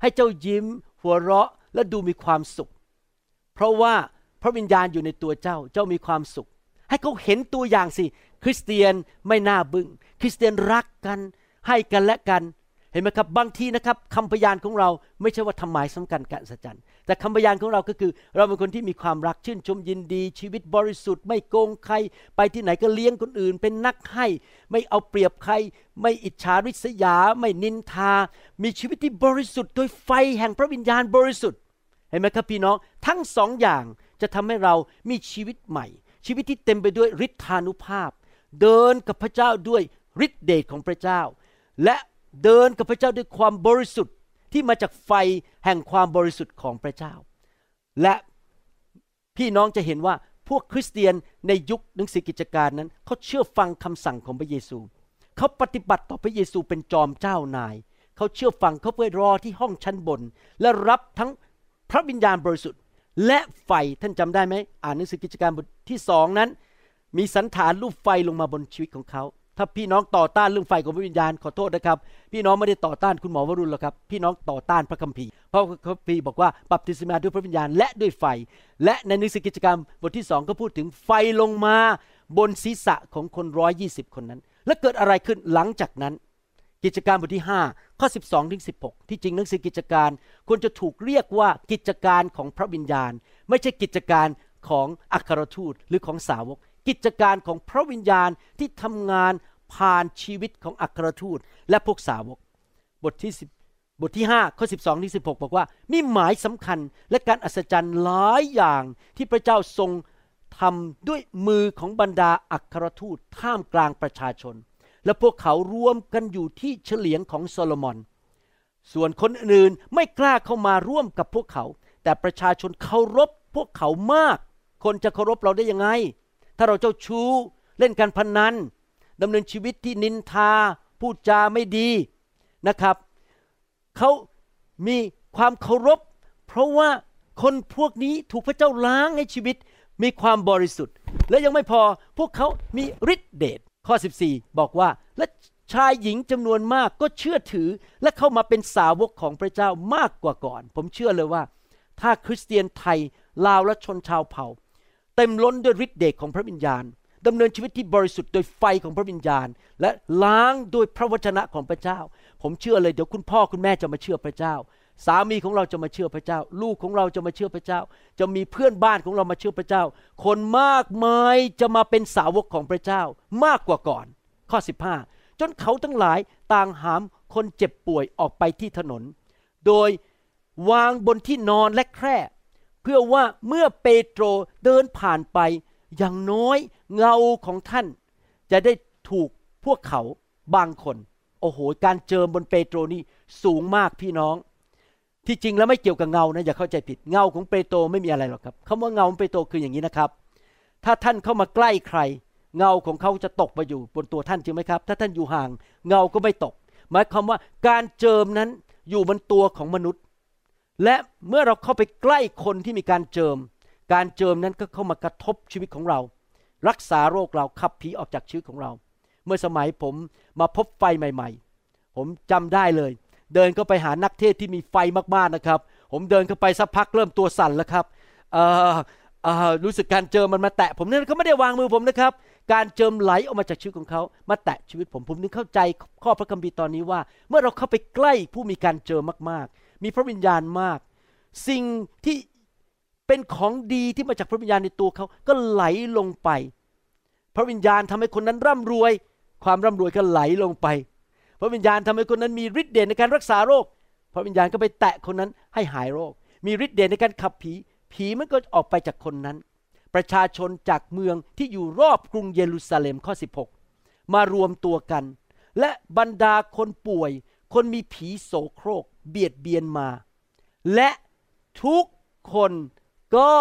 ให้เจ้ายิ้ม หัวเราะและดูมีความสุข เพราะว่าพระวิญญาณอยู่ในตัวเจ้า เจ้ามีความสุข ให้เขาเห็นตัวอย่างสิ คริสเตียนไม่น่าบึง้ง คริสเตียนรักกัน ให้กันและกันเห็นไหมครับบางทีนะครับคำพยานของเราไม่ใช่ว่าทำหมายสำคัญการสัจจันแต่คำพยานของเราก็คือ เราเป็นคนที่มีความรักชื่นชมยินดี ชีวิตบริสุทธิ์ ไม่โกงใคร ไปที่ไหนก็เลี้ยงคนอื่น เป็นนักให้ ไม่เอาเปรียบใคร ไม่อิจฉาริษยา ไม่นินทา มีชีวิตที่บริสุทธิ์โดยไฟแห่งพระวิญญาณบริสุทธิ์ เห็นไหมครับพี่น้องทั้งสองอย่างจะทำให้เรามีชีวิตใหม่ ชีวิตที่เต็มไปด้วยฤทธานุภาพ เดินกับพระเจ้าด้วยฤทธิเดชของพระเจ้า และ เดินกับพระเจ้าด้วยความบริสุทธิ์ที่มาจากไฟแห่งความบริสุทธิ์ของพระเจ้า และพี่น้องจะเห็นว่าพวกคริสเตียนในยุคหนังสือกิจการนั้นเขาเชื่อฟังคำสั่งของพระเยซู เขาปฏิบัติต่อพระเยซูเป็นจอมเจ้านาย เขาเชื่อฟังเขาไปรอที่ห้องชั้นบน และรับทั้งพระวิญญาณบริสุทธิ์ และไฟท่านจำได้ไหมอ่านหนังสือกิจการบทที่สองนั้น มีสันฐานรูปไฟลงมาบนชีวิตของเขา ถ้าพี่น้องต่อต้านเรื่องไฟของพระวิญญาณขอโทษนะครับ พี่น้องไม่ได้ต่อต้านคุณหมอวรุณหรอกครับ พี่น้องต่อต้านพระคัมภีร์เพราะพระคัมภีร์บอกว่าบัพติศมาด้วยพระวิญญาณและด้วยไฟ และในหนังสือกิจกรรมบทที่สองก็พูดถึงไฟลงมาบนศีรษะของคนร้อยยี่สิบคนนั้น และเกิดอะไรขึ้นหลังจากนั้น กิจการบทที่ 5 ข้อ 12ถึง16 ที่จริงหนังสือกิจการควรจะถูกเรียกว่ากิจการของพระวิญญาณ ไม่ใช่กิจการของอัครทูตหรือของสาวก กิจการของพระวิญญาณที่ทำงานผ่านชีวิตของอัครทูตและพวกสาวก บทที่10บทที่ 5 ข้อ 12ถึง16 บอกว่า มีหมายสำคัญและการอัศจรรย์หลายอย่างที่พระเจ้าทรงทำด้วยมือของบรรดาอัครทูตท่ามกลางประชาชน และพวกเขารวมกันอยู่ที่เฉลียงของโซโลมอน ส่วนคนอื่นไม่กล้าเข้ามาร่วมกับพวกเขา แต่ประชาชนเคารพพวกเขามาก คนจะเคารพเราได้ยังไง ถ้าเราเจ้าชู้ เล่นการพนนันดำเนินชีวิตที่นินทา พูดจาไม่ดีนะครับเขามีความเคารพ เพราะว่าคนพวกนี้ถูกพระเจ้าล้างในชีวิตมีความบริสุทธิ์ และยังไม่พอพวกเขามีฤทธิเดชข้อ 14 บอกว่าและชายหญิงจำนวนมากก็เชื่อถือและเข้ามาเป็นสาวกของพระเจ้ามากกว่าก่อน ผมเชื่อเลยว่า ถ้าคริสเตียนไทยลาวและชนชาวเผ่า เต็มล้นด้วยฤทธิเดชของพระวิญญาณดำเนินชีวิตที่บริสุทธิ์โดยไฟของพระวิญญาณ และล้างโดยพระวจนะของพระเจ้า ผมเชื่อเลยเดี๋ยวคุณพ่อคุณแม่จะมาเชื่อพระเจ้า สามีของเราจะมาเชื่อพระเจ้า ลูกของเราจะมาเชื่อพระเจ้า จะมีเพื่อนบ้านของเรามาเชื่อพระเจ้า คนมากมายจะมาเป็นสาวกของพระเจ้า มากกว่าก่อน ข้อ 15 จนเขาทั้งหลายต่างหามคนเจ็บป่วยออกไปที่ถนน โดยวางบนที่นอนและแคร่ พื่อว่าเมื่อเปโตรเดินผ่านไป อย่างน้อยเงาของท่าน จะได้ถูกพวกเขาบางคน โอ้โห การเจิมบนเปโตรนี่สูงมากพี่น้อง ที่จริงแล้วไม่เกี่ยวกับเงานะอย่าเข้าใจผิดเงาของเปโตรไม่มีอะไรหรอกครับคำว่าเงาของเปโตรคืออย่างนี้นะครับ ถ้าท่านเข้ามาใกล้ใคร เงาของเขาจะตกมาอยู่บนตัวท่านจริงไหมครับ ถ้าท่านอยู่ห่างเงาก็ไม่ตก หมายความว่าการเจิมนั้นอยู่บนตัวของมนุษย์ และเมื่อเราเข้าไปใกล้คนที่มีการเจิม การเจิมนั้นก็เข้ามากระทบชีวิตของเรา รักษาโรคเราขับผีออกจากชีวิตของเรา เมื่อสมัยผมมาพบไฟใหม่ ๆ ผมจำได้เลย เดินเข้าไปหานักเทศที่มีไฟมากๆนะครับ ผมเดินเข้าไปสักพักเริ่มตัวสั่นแล้วครับรู้สึกการเจิมมันมาแตะ ผมนั่นเขาไม่ได้วางมือผมนะครับ การเจิมไหลออกมาจากชีวิตของเขามาแตะชีวิตผมผมนึกเข้าใจข้อพระคัมภีร์ตอนนี้ว่า เมื่อเราเข้าไปใกล้ผู้มีการเจิมมากๆ มีพระวิญญาณมาก สิ่งที่เป็นของดีที่มาจากพระวิญญาณในตัวเขาก็ไหลลงไป พระวิญญาณทำให้คนนั้นร่ำรวย ความร่ำรวยก็ไหลลงไป พระวิญญาณทำให้คนนั้นมีฤทธิ์เดชในการรักษาโรค พระวิญญาณก็ไปแตะคนนั้นให้หายโรค มีฤทธิ์เดชในการขับผี ผีมันก็ออกไปจากคนนั้น ประชาชนจากเมืองที่อยู่รอบกรุงเยรูซาเล็มข้อ 16 มารวมตัวกัน และบรรดาคนป่วย คนมีผีโสโครก เบียดเบียนมา และทุกคนก็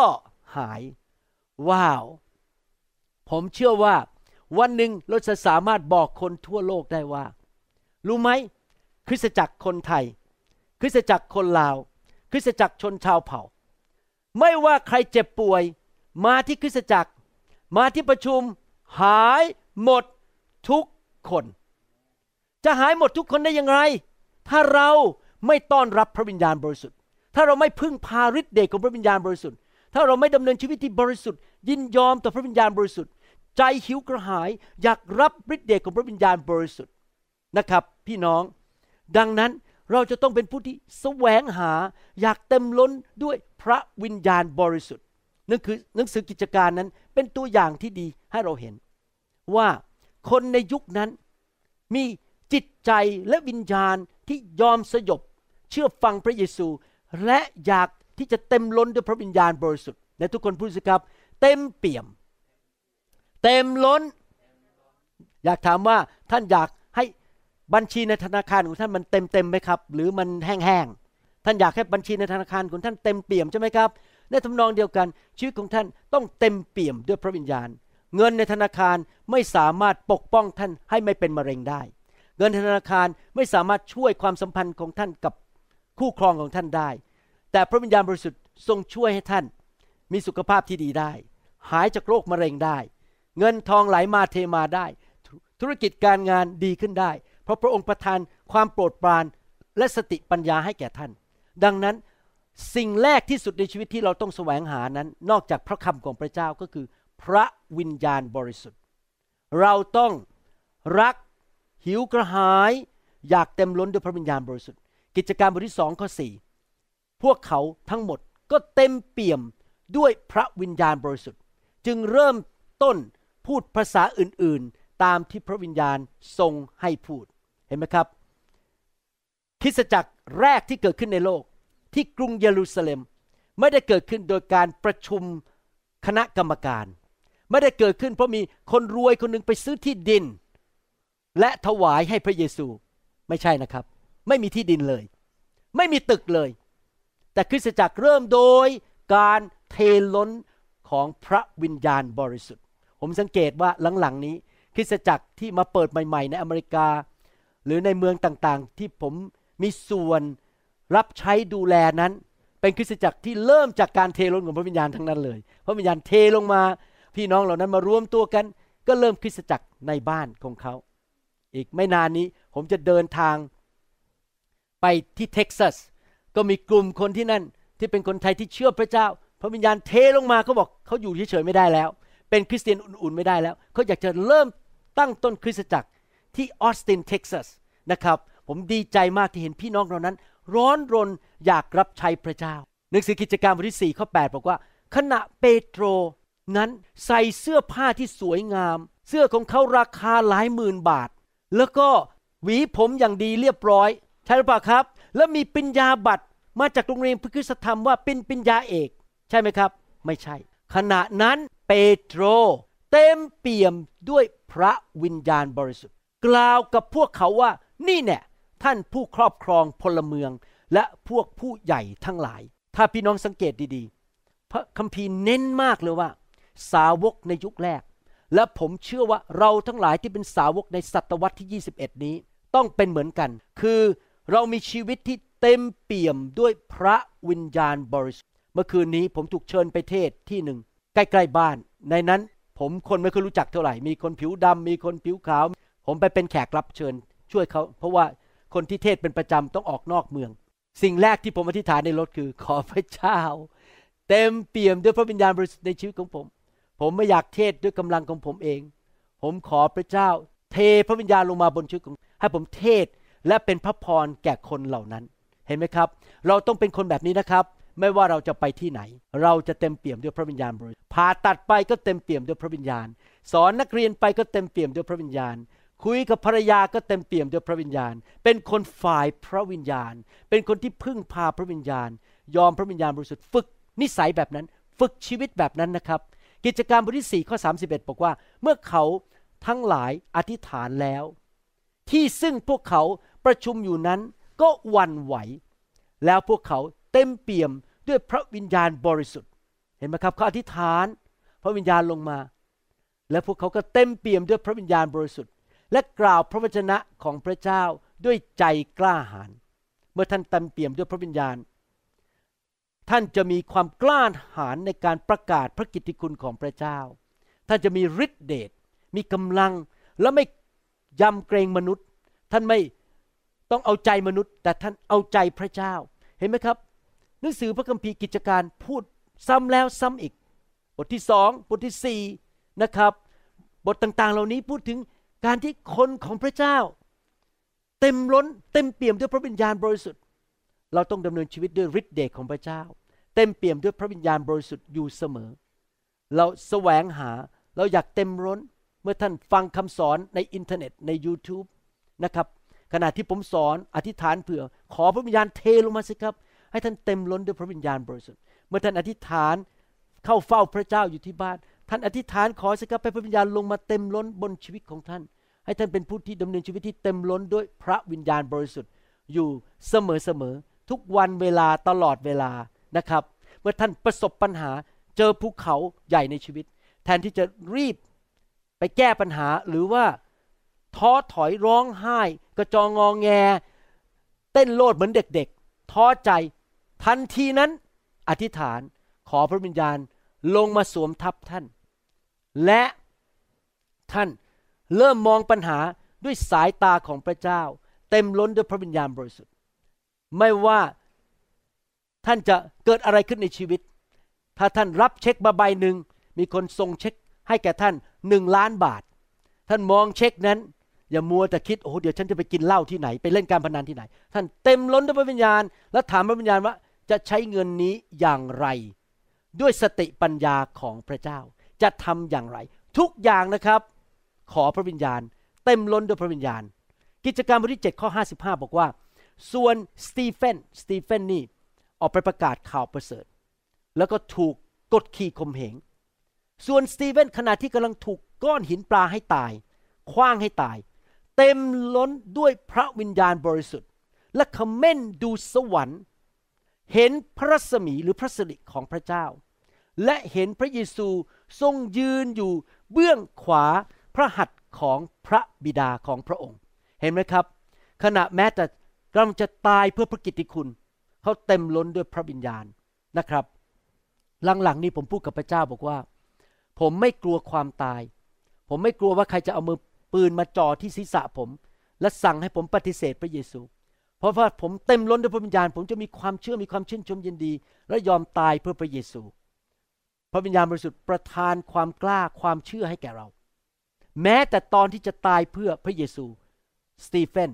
หาย ว้าว ผมเชื่อว่า วันหนึ่งเราจะสามารถบอกคนทั่วโลกได้ว่า รู้ไหม คริสตจักรคนไทย คริสตจักรคนลาว คริสตจักรชนชาวเผ่า ไม่ว่าใครเจ็บป่วย มาที่คริสตจักร มาที่ประชุม หายหมดทุกคน จะหายหมดทุกคนได้อย่างไร ถ้าเรา ไม่ต้อนรับพระวิญญาณบริสุทธิ์ ถ้าเราไม่พึ่งพาฤทธิ์เดชของพระวิญญาณบริสุทธิ์ ถ้าเราไม่ดำเนินชีวิตที่บริสุทธิ์ ยินยอมต่อพระวิญญาณบริสุทธิ์ ใจหิวกระหายอยากรับฤทธิ์เดชของพระวิญญาณบริสุทธิ์นะครับ พี่น้อง ดังนั้นเราจะต้องเป็นผู้ที่แสวงหาอยากเต็มล้นด้วยพระวิญญาณบริสุทธิ์นั่นคือหนังสือกิจการนั้นเป็นตัวอย่างที่ดีให้เราเห็น ว่าคนในยุคนั้นมีจิตใจและวิญญาณ ที่ยอมสยบเชื่อฟังพระเยซู และอยากที่จะเต็มล้นด้วยพระวิญญาณบริสุทธิ์และทุกคนพูดสิครับ เต็มเปี่ยม เต็มล้น อยากถามว่าท่านอยากให้บัญชีในธนาคารของท่านมันเต็มเต็มไหมครับ หรือมันแห้งๆท่านอยากให้บัญชีในธนาคารของท่านเต็มเปี่ยมใช่ไหมครับในทำนองเดียวกันชีวิตของท่านต้องเต็มเปี่ยมด้วยพระวิญญาณ เงินในธนาคารไม่สามารถปกป้องท่านให้ไม่เป็นมะเร็งได้ เงินธนาคารไม่สามารถช่วยความสัมพันธ์ของท่านกับคู่ครองของท่านได้ แต่พระวิญญาณบริสุทธิ์ทรงช่วยให้ท่าน มีสุขภาพที่ดีได้ หายจากโรคมะเร็งได้ เงินทองไหลมาเทมาได้ ธุรกิจการงานดีขึ้นได้ เพราะพระองค์ประทานความโปรดปรานและสติปัญญาให้แก่ท่าน ดังนั้นสิ่งแรกที่สุดในชีวิตที่เราต้องแสวงหานั้น นอกจากพระคำของพระเจ้าก็คือ พระวิญญาณบริสุทธิ์ เราต้องรัก หิวกระหาย อยากเต็มล้นด้วยพระวิญญาณบริสุทธิ์ กิจการบทที่สองข้อสี่พวกเขาทั้งหมดก็เต็มเปี่ยมด้วยพระวิญญาณบริสุทธิ์ จึงเริ่มต้นพูดภาษาอื่นๆ ตามที่พระวิญญาณทรงให้พูดเห็นไหมครับคิสจักรแรกที่เกิดขึ้นในโลกที่กรุงเยรูซาเล็ม ไม่ได้เกิดขึ้นโดยการประชุมคณะกรรมการ ไม่ได้เกิดขึ้นเพราะมีคนรวยคนหนึ่งไปซื้อที่ดิน และถวายให้พระเยซูไม่ใช่นะครับ ไม่มีที่ดินเลย ไม่มีตึกเลย แต่คริสตจักรเริ่มโดยการเทล้นของพระวิญญาณบริสุทธิ์ ผมสังเกตว่าหลังๆนี้ คริสตจักรที่มาเปิดใหม่ๆ ในอเมริกา หรือในเมืองต่างๆ ที่ผมมีส่วนรับใช้ดูแลนั้น เป็นคริสตจักรที่เริ่มจากการเทล้นของพระวิญญาณทั้งนั้นเลย พระวิญญาณเทลงมา พี่น้องเหล่านั้นมารวมตัวกัน ก็เริ่มคริสตจักรในบ้านของเขา อีกไม่นานนี้ผมจะเดินทางไปที่เท็กซัส ก็มีกลุ่มคนที่นั่นที่เป็นคนไทยที่เชื่อพระเจ้า พระวิญญาณเทลงมาเขาบอกเขาอยู่เฉยๆไม่ได้แล้ว เป็นคริสเตียนอุ่นๆไม่ได้แล้วเขาอยากจะเริ่มตั้งต้นคริสตจักรที่ออสตินเท็กซัสนะครับผมดีใจมากที่เห็นพี่น้องเรานั้น ร้อนรนอยากรับใช้พระเจ้า หนังสือกิจการบทที่4ข้อ8บอกว่า ขณะเปโตรนั้นใส่เสื้อผ้าที่สวยงาม เสื้อของเขาราคาหลายหมื่นบาท แล้วก็หวีผมอย่างดีเรียบร้อย ใช่หรือเปล่าครับ แล้วมีปริญญาบัตรมาจากโรงเรียนพระคุณธรรมว่าเป็นปริญญาเอก ใช่ไหมครับ ไม่ใช่ ขณะนั้นเปโตร เต็มเปี่ยมด้วยพระวิญญาณบริสุทธิ์ กล่าวกับพวกเขาว่านี่แน่ท่านผู้ครอบครองพลเมืองและพวกผู้ใหญ่ทั้งหลาย ถ้าพี่น้องสังเกตดีๆ พระคัมภีร์เน้นมากเลยว่า สาวกในยุคแรก และผมเชื่อว่าเราทั้งหลายที่เป็นสาวกในศตวรรษที่ 21 นี้ ต้องเป็นเหมือนกัน คือเรามีชีวิตที่เต็มเปี่ยมด้วยพระวิญญาณบริสุทธิ์เมื่อคืนนี้ผมถูกเชิญไปเทศที่หนึ่งใกล้ๆบ้าน ในนั้นผมคนไม่เคยรู้จักเท่าไหร่ มีคนผิวดำมีคนผิวขาว ผมไปเป็นแขกรับเชิญ ช่วยเขา เพราะว่าคนที่เทศเป็นประจำต้องออกนอกเมือง สิ่งแรกที่ผมอธิษฐานในรถคือ ขอพระเจ้า เต็มเปี่ยมด้วยพระวิญญาณบริสุทธิ์ในชีวิตของผม ผมไม่อยากเทศด้วยกำลังของผมเอง ผมขอพระเจ้า เทพระวิญญาณลงมาบนชีวิตของให้ผมเทศและเป็นพระพรแก่คนเหล่านั้น เห็นไหมครับ เราต้องเป็นคนแบบนี้นะครับ ไม่ว่าเราจะไปที่ไหน เราจะเต็มเปี่ยมด้วยพระวิญญาณบริสุทธิ์ผ่าตัดไปก็เต็มเปี่ยมด้วยพระวิญญาณ สอนนักเรียนไปก็เต็มเปี่ยมด้วยพระวิญญาณ คุยกับภรรยาก็เต็มเปี่ยมด้วยพระวิญญาณ เป็นคนฝ่ายพระวิญญาณ เป็นคนที่พึ่งพาพระวิญญาณ ยอมพระวิญญาณบริสุทธิ์ฝึกนิสัยแบบนั้น ฝึกชีวิตแบบนั้นนะครับ กิจการบทที่4ข้อ31 บอกว่า เมื่อเขาทั้งหลายอธิษฐานแล้ว ที่ซึ่งพวกเขาประชุมอยู่นั้นก็วันไหว แล้วพวกเขาเต็มเปี่ยมด้วยพระวิญญาณบริสุทธิ์ เห็นไหมครับเขาอธิษฐาน พระวิญญาณลงมา และพวกเขาก็เต็มเปี่ยมด้วยพระวิญญาณบริสุทธิ์ และกล่าวพระวจนะของพระเจ้าด้วยใจกล้าหาญเมื่อท่านเต็มเปี่ยมด้วยพระวิญญาณ ท่านจะมีความกล้าหาญในการประกาศพระกิตติคุณของพระเจ้า ท่านจะมีฤทธิเดช มีกำลัง และไม่ยำเกรงมนุษย์ ท่านไม่ต้องเอาใจมนุษย์ แต่ท่านเอาใจพระเจ้า เห็นไหมครับ หนังสือพระคัมภีร์กิจการพูดซ้ำแล้วซ้ำอีก บทที่สองบทที่สี่นะครับ บทต่างๆ เหล่านี้พูดถึงการที่คนของพระเจ้า เต็มล้นเต็มเปี่ยมด้วยพระวิญญาณบริสุทธิ์ เราต้องดำเนินชีวิตด้วยฤทธิ์เดชของพระเจ้า เต็มเปี่ยมด้วยพระวิญญาณบริสุทธิ์อยู่เสมอ เราแสวงหาเราอยากเต็มล้นเมื่อท่านฟังคำสอนในอินเทอร์เน็ตใน YouTube นะครับขณะที่ผมสอนอธิษฐานเผื่อ ขอพระวิญญาณเทลงมาสิครับ ให้ท่านเต็มล้นด้วยพระวิญญาณบริสุทธิ์เมื่อท่านอธิษฐานเข้าเฝ้าพระเจ้าอยู่ที่บ้าน ท่านอธิษฐานขอสิครับให้พระวิญญาณลงมาเต็มล้นบนชีวิตของท่าน ให้ท่านเป็นผู้ที่ดำเนินชีวิตที่เต็มล้นด้วยพระวิญญาณบริสุทธิ์อยู่เสมอเสมอ ทุกวันเวลาตลอดเวลานะครับ เมื่อท่านประสบปัญหาเจอภูเขาใหญ่ในชีวิต แทนที่จะรีบไปแก้ปัญหาหรือว่าท้อถอยร้องไห้ กระจองงองแง เต้นโลดเหมือนเด็กๆ ท้อใจทันทีนั้นอธิษฐานขอพระวิญญาณลงมาสวมทับท่าน และท่านเริ่มมองปัญหาด้วยสายตาของพระเจ้า เต็มล้นด้วยพระวิญญาณบริสุทธิ์ ไม่ว่าท่านจะเกิดอะไรขึ้นในชีวิต ถ้าท่านรับเช็คมาใบหนึ่ง มีคนส่งเช็คให้แก่ท่านหนึ่งล้านบาท ท่านมองเช็คนั้น อย่ามัวแต่คิดโอ้โหเดี๋ยวฉันจะไปกินเหล้าที่ไหน ไปเล่นการพนันที่ไหน ท่านเต็มล้นด้วยพระวิญญาณ และถามพระวิญญาณว่าจะใช้เงินนี้อย่างไร ด้วยสติปัญญาของพระเจ้า จะทำอย่างไร ทุกอย่างนะครับ ขอพระวิญญาณ เต็มล้นด้วยพระวิญญาณ กิจการบทที่7ข้อ 55 บอกว่า ส่วนสตีเฟนสตีเฟนนี่ออกไปประกาศข่าวประเสริฐ แล้วก็ถูกกดขี่ข่มเหง ส่วนสตีเฟนขณะที่กำลังถูกก้อนหินปลาให้ตายคว้างให้ตาย เต็มล้นด้วยพระวิญญาณบริสุทธิ์ และคำเม่นดูสวรรค์ เห็นพระรัศมีหรือพระสิริของพระเจ้า และเห็นพระเยซูทรงยืนอยู่เบื้องขวาพระหัตถ์ของพระบิดาของพระองค์ เห็นไหมครับ ขณะแม้แต่ กำลังจะตายเพื่อพระกิตติคุณ เขาเต็มล้นด้วยพระวิญญาณนะครับ หลังๆนี้ผมพูดกับพระเจ้าบอกว่า ผมไม่กลัวความตาย ผมไม่กลัวว่าใครจะเอามือปืนมาจ่อที่ศีรษะผม และสั่งให้ผมปฏิเสธพระเยซู เพราะว่าผมเต็มล้นด้วยพระวิญญาณ ผมจะมีความเชื่อมีความชื่นชมยินดี และยอมตายเพื่อพระเยซู พระวิญญาณบริสุทธิ์ประทานความกล้าความเชื่อให้แก่เรา แม้แต่ตอนที่จะตายเพื่อพระเยซูสตีเฟน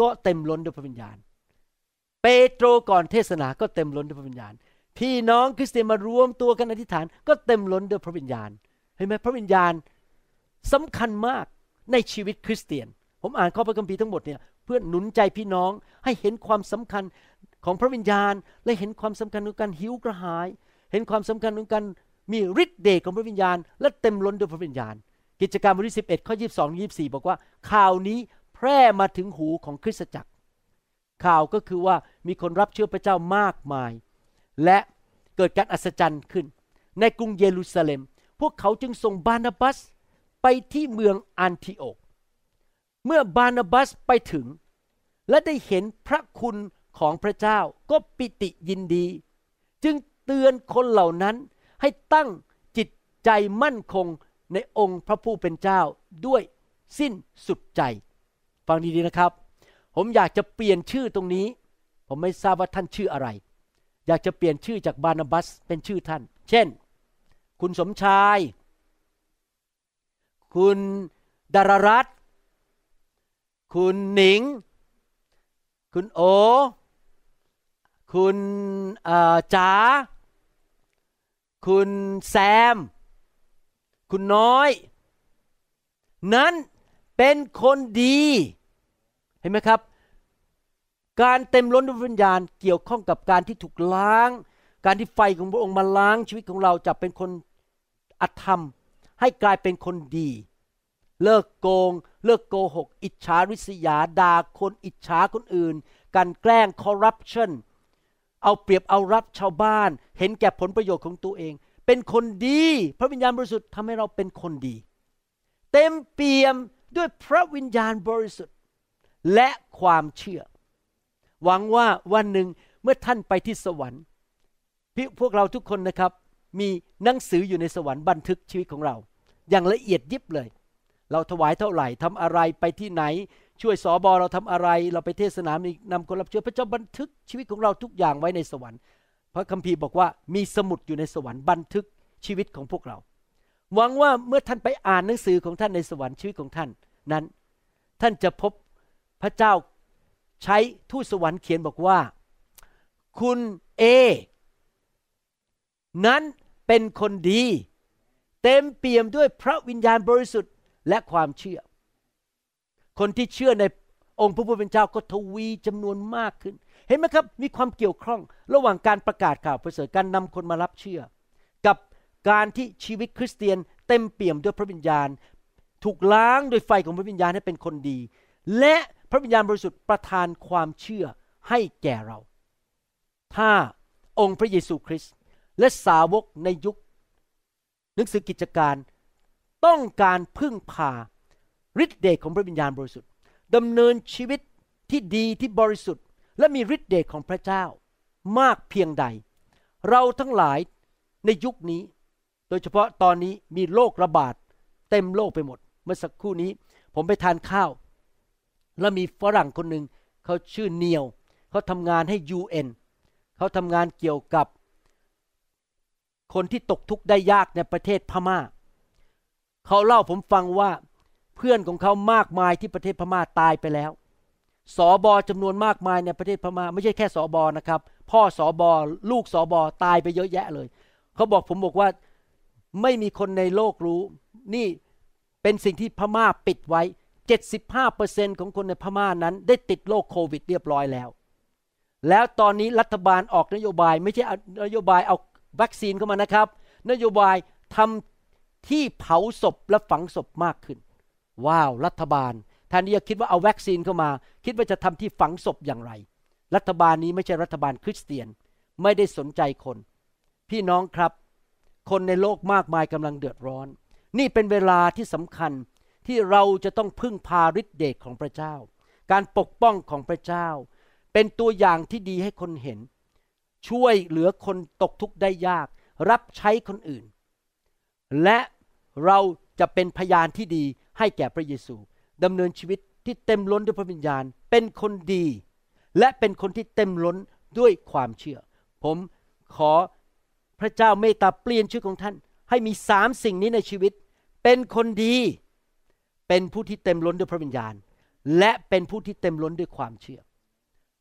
ก็เต็มล้นด้วยพระวิญญาณ เปโตรก่อนเทศนาก็เต็มล้นด้วยพระวิญญาณ พี่น้องคริสเตียนมารวมตัวกันอธิษฐาน ก็เต็มล้นด้วยพระวิญญาณ เห็นไหมพระวิญญาณสำคัญมากในชีวิตคริสเตียน ผมอ่านข้อพระคัมภีร์ทั้งหมดเนี่ยเพื่อหนุนใจพี่น้องให้เห็นความสำคัญของพระวิญญาณ และเห็นความสำคัญของการหิวกระหาย เห็นความสำคัญของการมีฤทธิ์เดชของพระวิญญาณ และเต็มล้นด้วยพระวิญญาณ กิจการบทที่11ข้อ22 24 บอกว่า ข่าวนี้ พร่มาถึงหูของคริสตจักร ข่าวก็คือว่ามีคนรับเชื่อพระเจ้ามากมาย และเกิดการอัศจรรย์ขึ้น ในกรุงเยรูซาเล็ม พวกเขาจึงส่งบานาบัสไปที่เมืองอันทิโอก เมื่อบานาบัสไปถึง และได้เห็นพระคุณของพระเจ้าก็ปิติยินดี จึงเตือนคนเหล่านั้นให้ตั้งจิตใจมั่นคงในองค์พระผู้เป็นเจ้าด้วยสิ้นสุดใจ ฟังดีๆนะครับ ผมอยากจะเปลี่ยนชื่อตรงนี้ ผมไม่ทราบว่าท่านชื่ออะไร อยากจะเปลี่ยนชื่อจากบานาบัสเป็นชื่อท่าน เช่น คุณสมชาย คุณดารรัตคุณหนิง คุณโอ คุณจ๋า คุณแซม คุณน้อย นั้นเป็นคนดี เห็นไหมครับ การเต็มล้นด้วยวิญญาณเกี่ยวข้องกับการที่ถูกล้าง การที่ไฟของพระองค์มาล้างชีวิตของเราจะเป็นคนอธรรม ให้กลายเป็นคนดี เลิกโกง เลิกโกหก อิจฉาริษยาด่าคนอิจฉาคนอื่น การแกล้งคอร์รัปชันเอาเปรียบเอารับชาวบ้าน เห็นแก่ผลประโยชน์ของตัวเอง เป็นคนดี พระวิญญาณบริสุทธิ์ทำให้เราเป็นคนดี เต็มเปี่ยมด้วยพระวิญญาณบริสุทธิ์ และความเชื่อ หวังว่าวันหนึ่งเมื่อท่านไปที่สวรรค์พี่พวกเราทุกคนนะครับ มีหนังสืออยู่ในสวรรค์บันทึกชีวิตของเรา อย่างละเอียดยิบเลย เราถวายเท่าไหร่ทำอะไรไปที่ไหน ช่วยสอบอเราทำอะไร เราไปเทศนามีนำคนรับเชื่อพระเจ้าบันทึกชีวิตของเราทุกอย่างไว้ในสวรรค์ พระคัมภีร์บอกว่ามีสมุดอยู่ในสวรรค์บันทึกชีวิตของพวกเรา หวังว่าเมื่อท่านไปอ่านหนังสือของท่านในสวรรค์ชีวิตของท่านนั้น ท่านจะพบ พระเจ้าใช้ทูตสวรรค์เขียนบอกว่า คุณเอ นั้นเป็นคนดี เต็มเปี่ยมด้วยพระวิญญาณบริสุทธิ์และความเชื่อ คนที่เชื่อในองค์พระผู้เป็นเจ้าก็ทวีจำนวนมากขึ้น เห็นไหมครับ มีความเกี่ยวข้องระหว่างการประกาศข่าวประเสริฐการนำคนมารับเชื่อ กับการที่ชีวิตคริสเตียน เต็มเปี่ยมด้วยพระวิญญาณ ถูกล้างโดยไฟของพระวิญญาณให้เป็นคนดี และ พระวิญญาณบริสุทธิ์ประทานความเชื่อให้แก่เรา ถ้าองค์พระเยซูคริสต์และสาวกในยุคหนังสือกิจการต้องการพึ่งพาฤทธิเดชของพระวิญญาณบริสุทธิ์ดำเนินชีวิตที่ดีที่บริสุทธิ์ และมีฤทธิเดชของพระเจ้ามากเพียงใด เราทั้งหลายในยุคนี้ โดยเฉพาะตอนนี้มีโรคระบาดเต็มโลกไปหมด เมื่อสักครู่นี้ผมไปทานข้าว แล้วมีฝรั่งคนหนึ่งเขาชื่อเนียวเขาทำงานให้ UN เขาทำงานเกี่ยวกับ คนที่ตกทุกข์ได้ยากในประเทศพม่า เขาเล่าผมฟังว่าเพื่อนของเขามากมายที่ประเทศพม่าตายไปแล้วสอบอจำนวนมากมายในประเทศพม่าไม่ใช่แค่สอบอนะครับ พ่อสอบอลูกสอบอตายไปเยอะแยะเลย เขาบอกผมบอกว่าไม่มีคนในโลกรู้ นี่เป็นสิ่งที่พม่าปิดไว้ 75%ของคนในพม่านั้นได้ติดโรคโควิดเรียบร้อยแล้ว แล้วตอนนี้รัฐบาลออกนโยบายไม่ใช่นโยบายเอาวัคซีนเข้ามานะครับ นโยบายทำที่เผาศพและฝังศพมากขึ้น ว้าว รัฐบาลแทนที่จะคิดว่าเอาวัคซีนเข้ามา คิดว่าจะทำที่ฝังศพอย่างไร รัฐบาลนี้ไม่ใช่รัฐบาลคริสเตียน ไม่ได้สนใจคน พี่น้องครับ คนในโลกมากมายกำลังเดือดร้อน นี่เป็นเวลาที่สำคัญ ที่เราจะต้องพึ่งพาฤทธิเดชของพระเจ้า การปกป้องของพระเจ้า เป็นตัวอย่างที่ดีให้คนเห็น ช่วยเหลือคนตกทุกข์ได้ยาก รับใช้คนอื่น และเราจะเป็นพยานที่ดีให้แก่พระเยซูดำเนินชีวิตที่เต็มล้นด้วยพระวิญญาณ เป็นคนดี และเป็นคนที่เต็มล้นด้วยความเชื่อ ผมขอพระเจ้าเมตตาเปลี่ยนชีวิตของท่าน ให้มีสามสิ่งนี้ในชีวิต เป็นคนดี เป็นผู้ที่เต็มล้นด้วยพระวิญญาณ และเป็นผู้ที่เต็มล้นด้วยความเชื่อ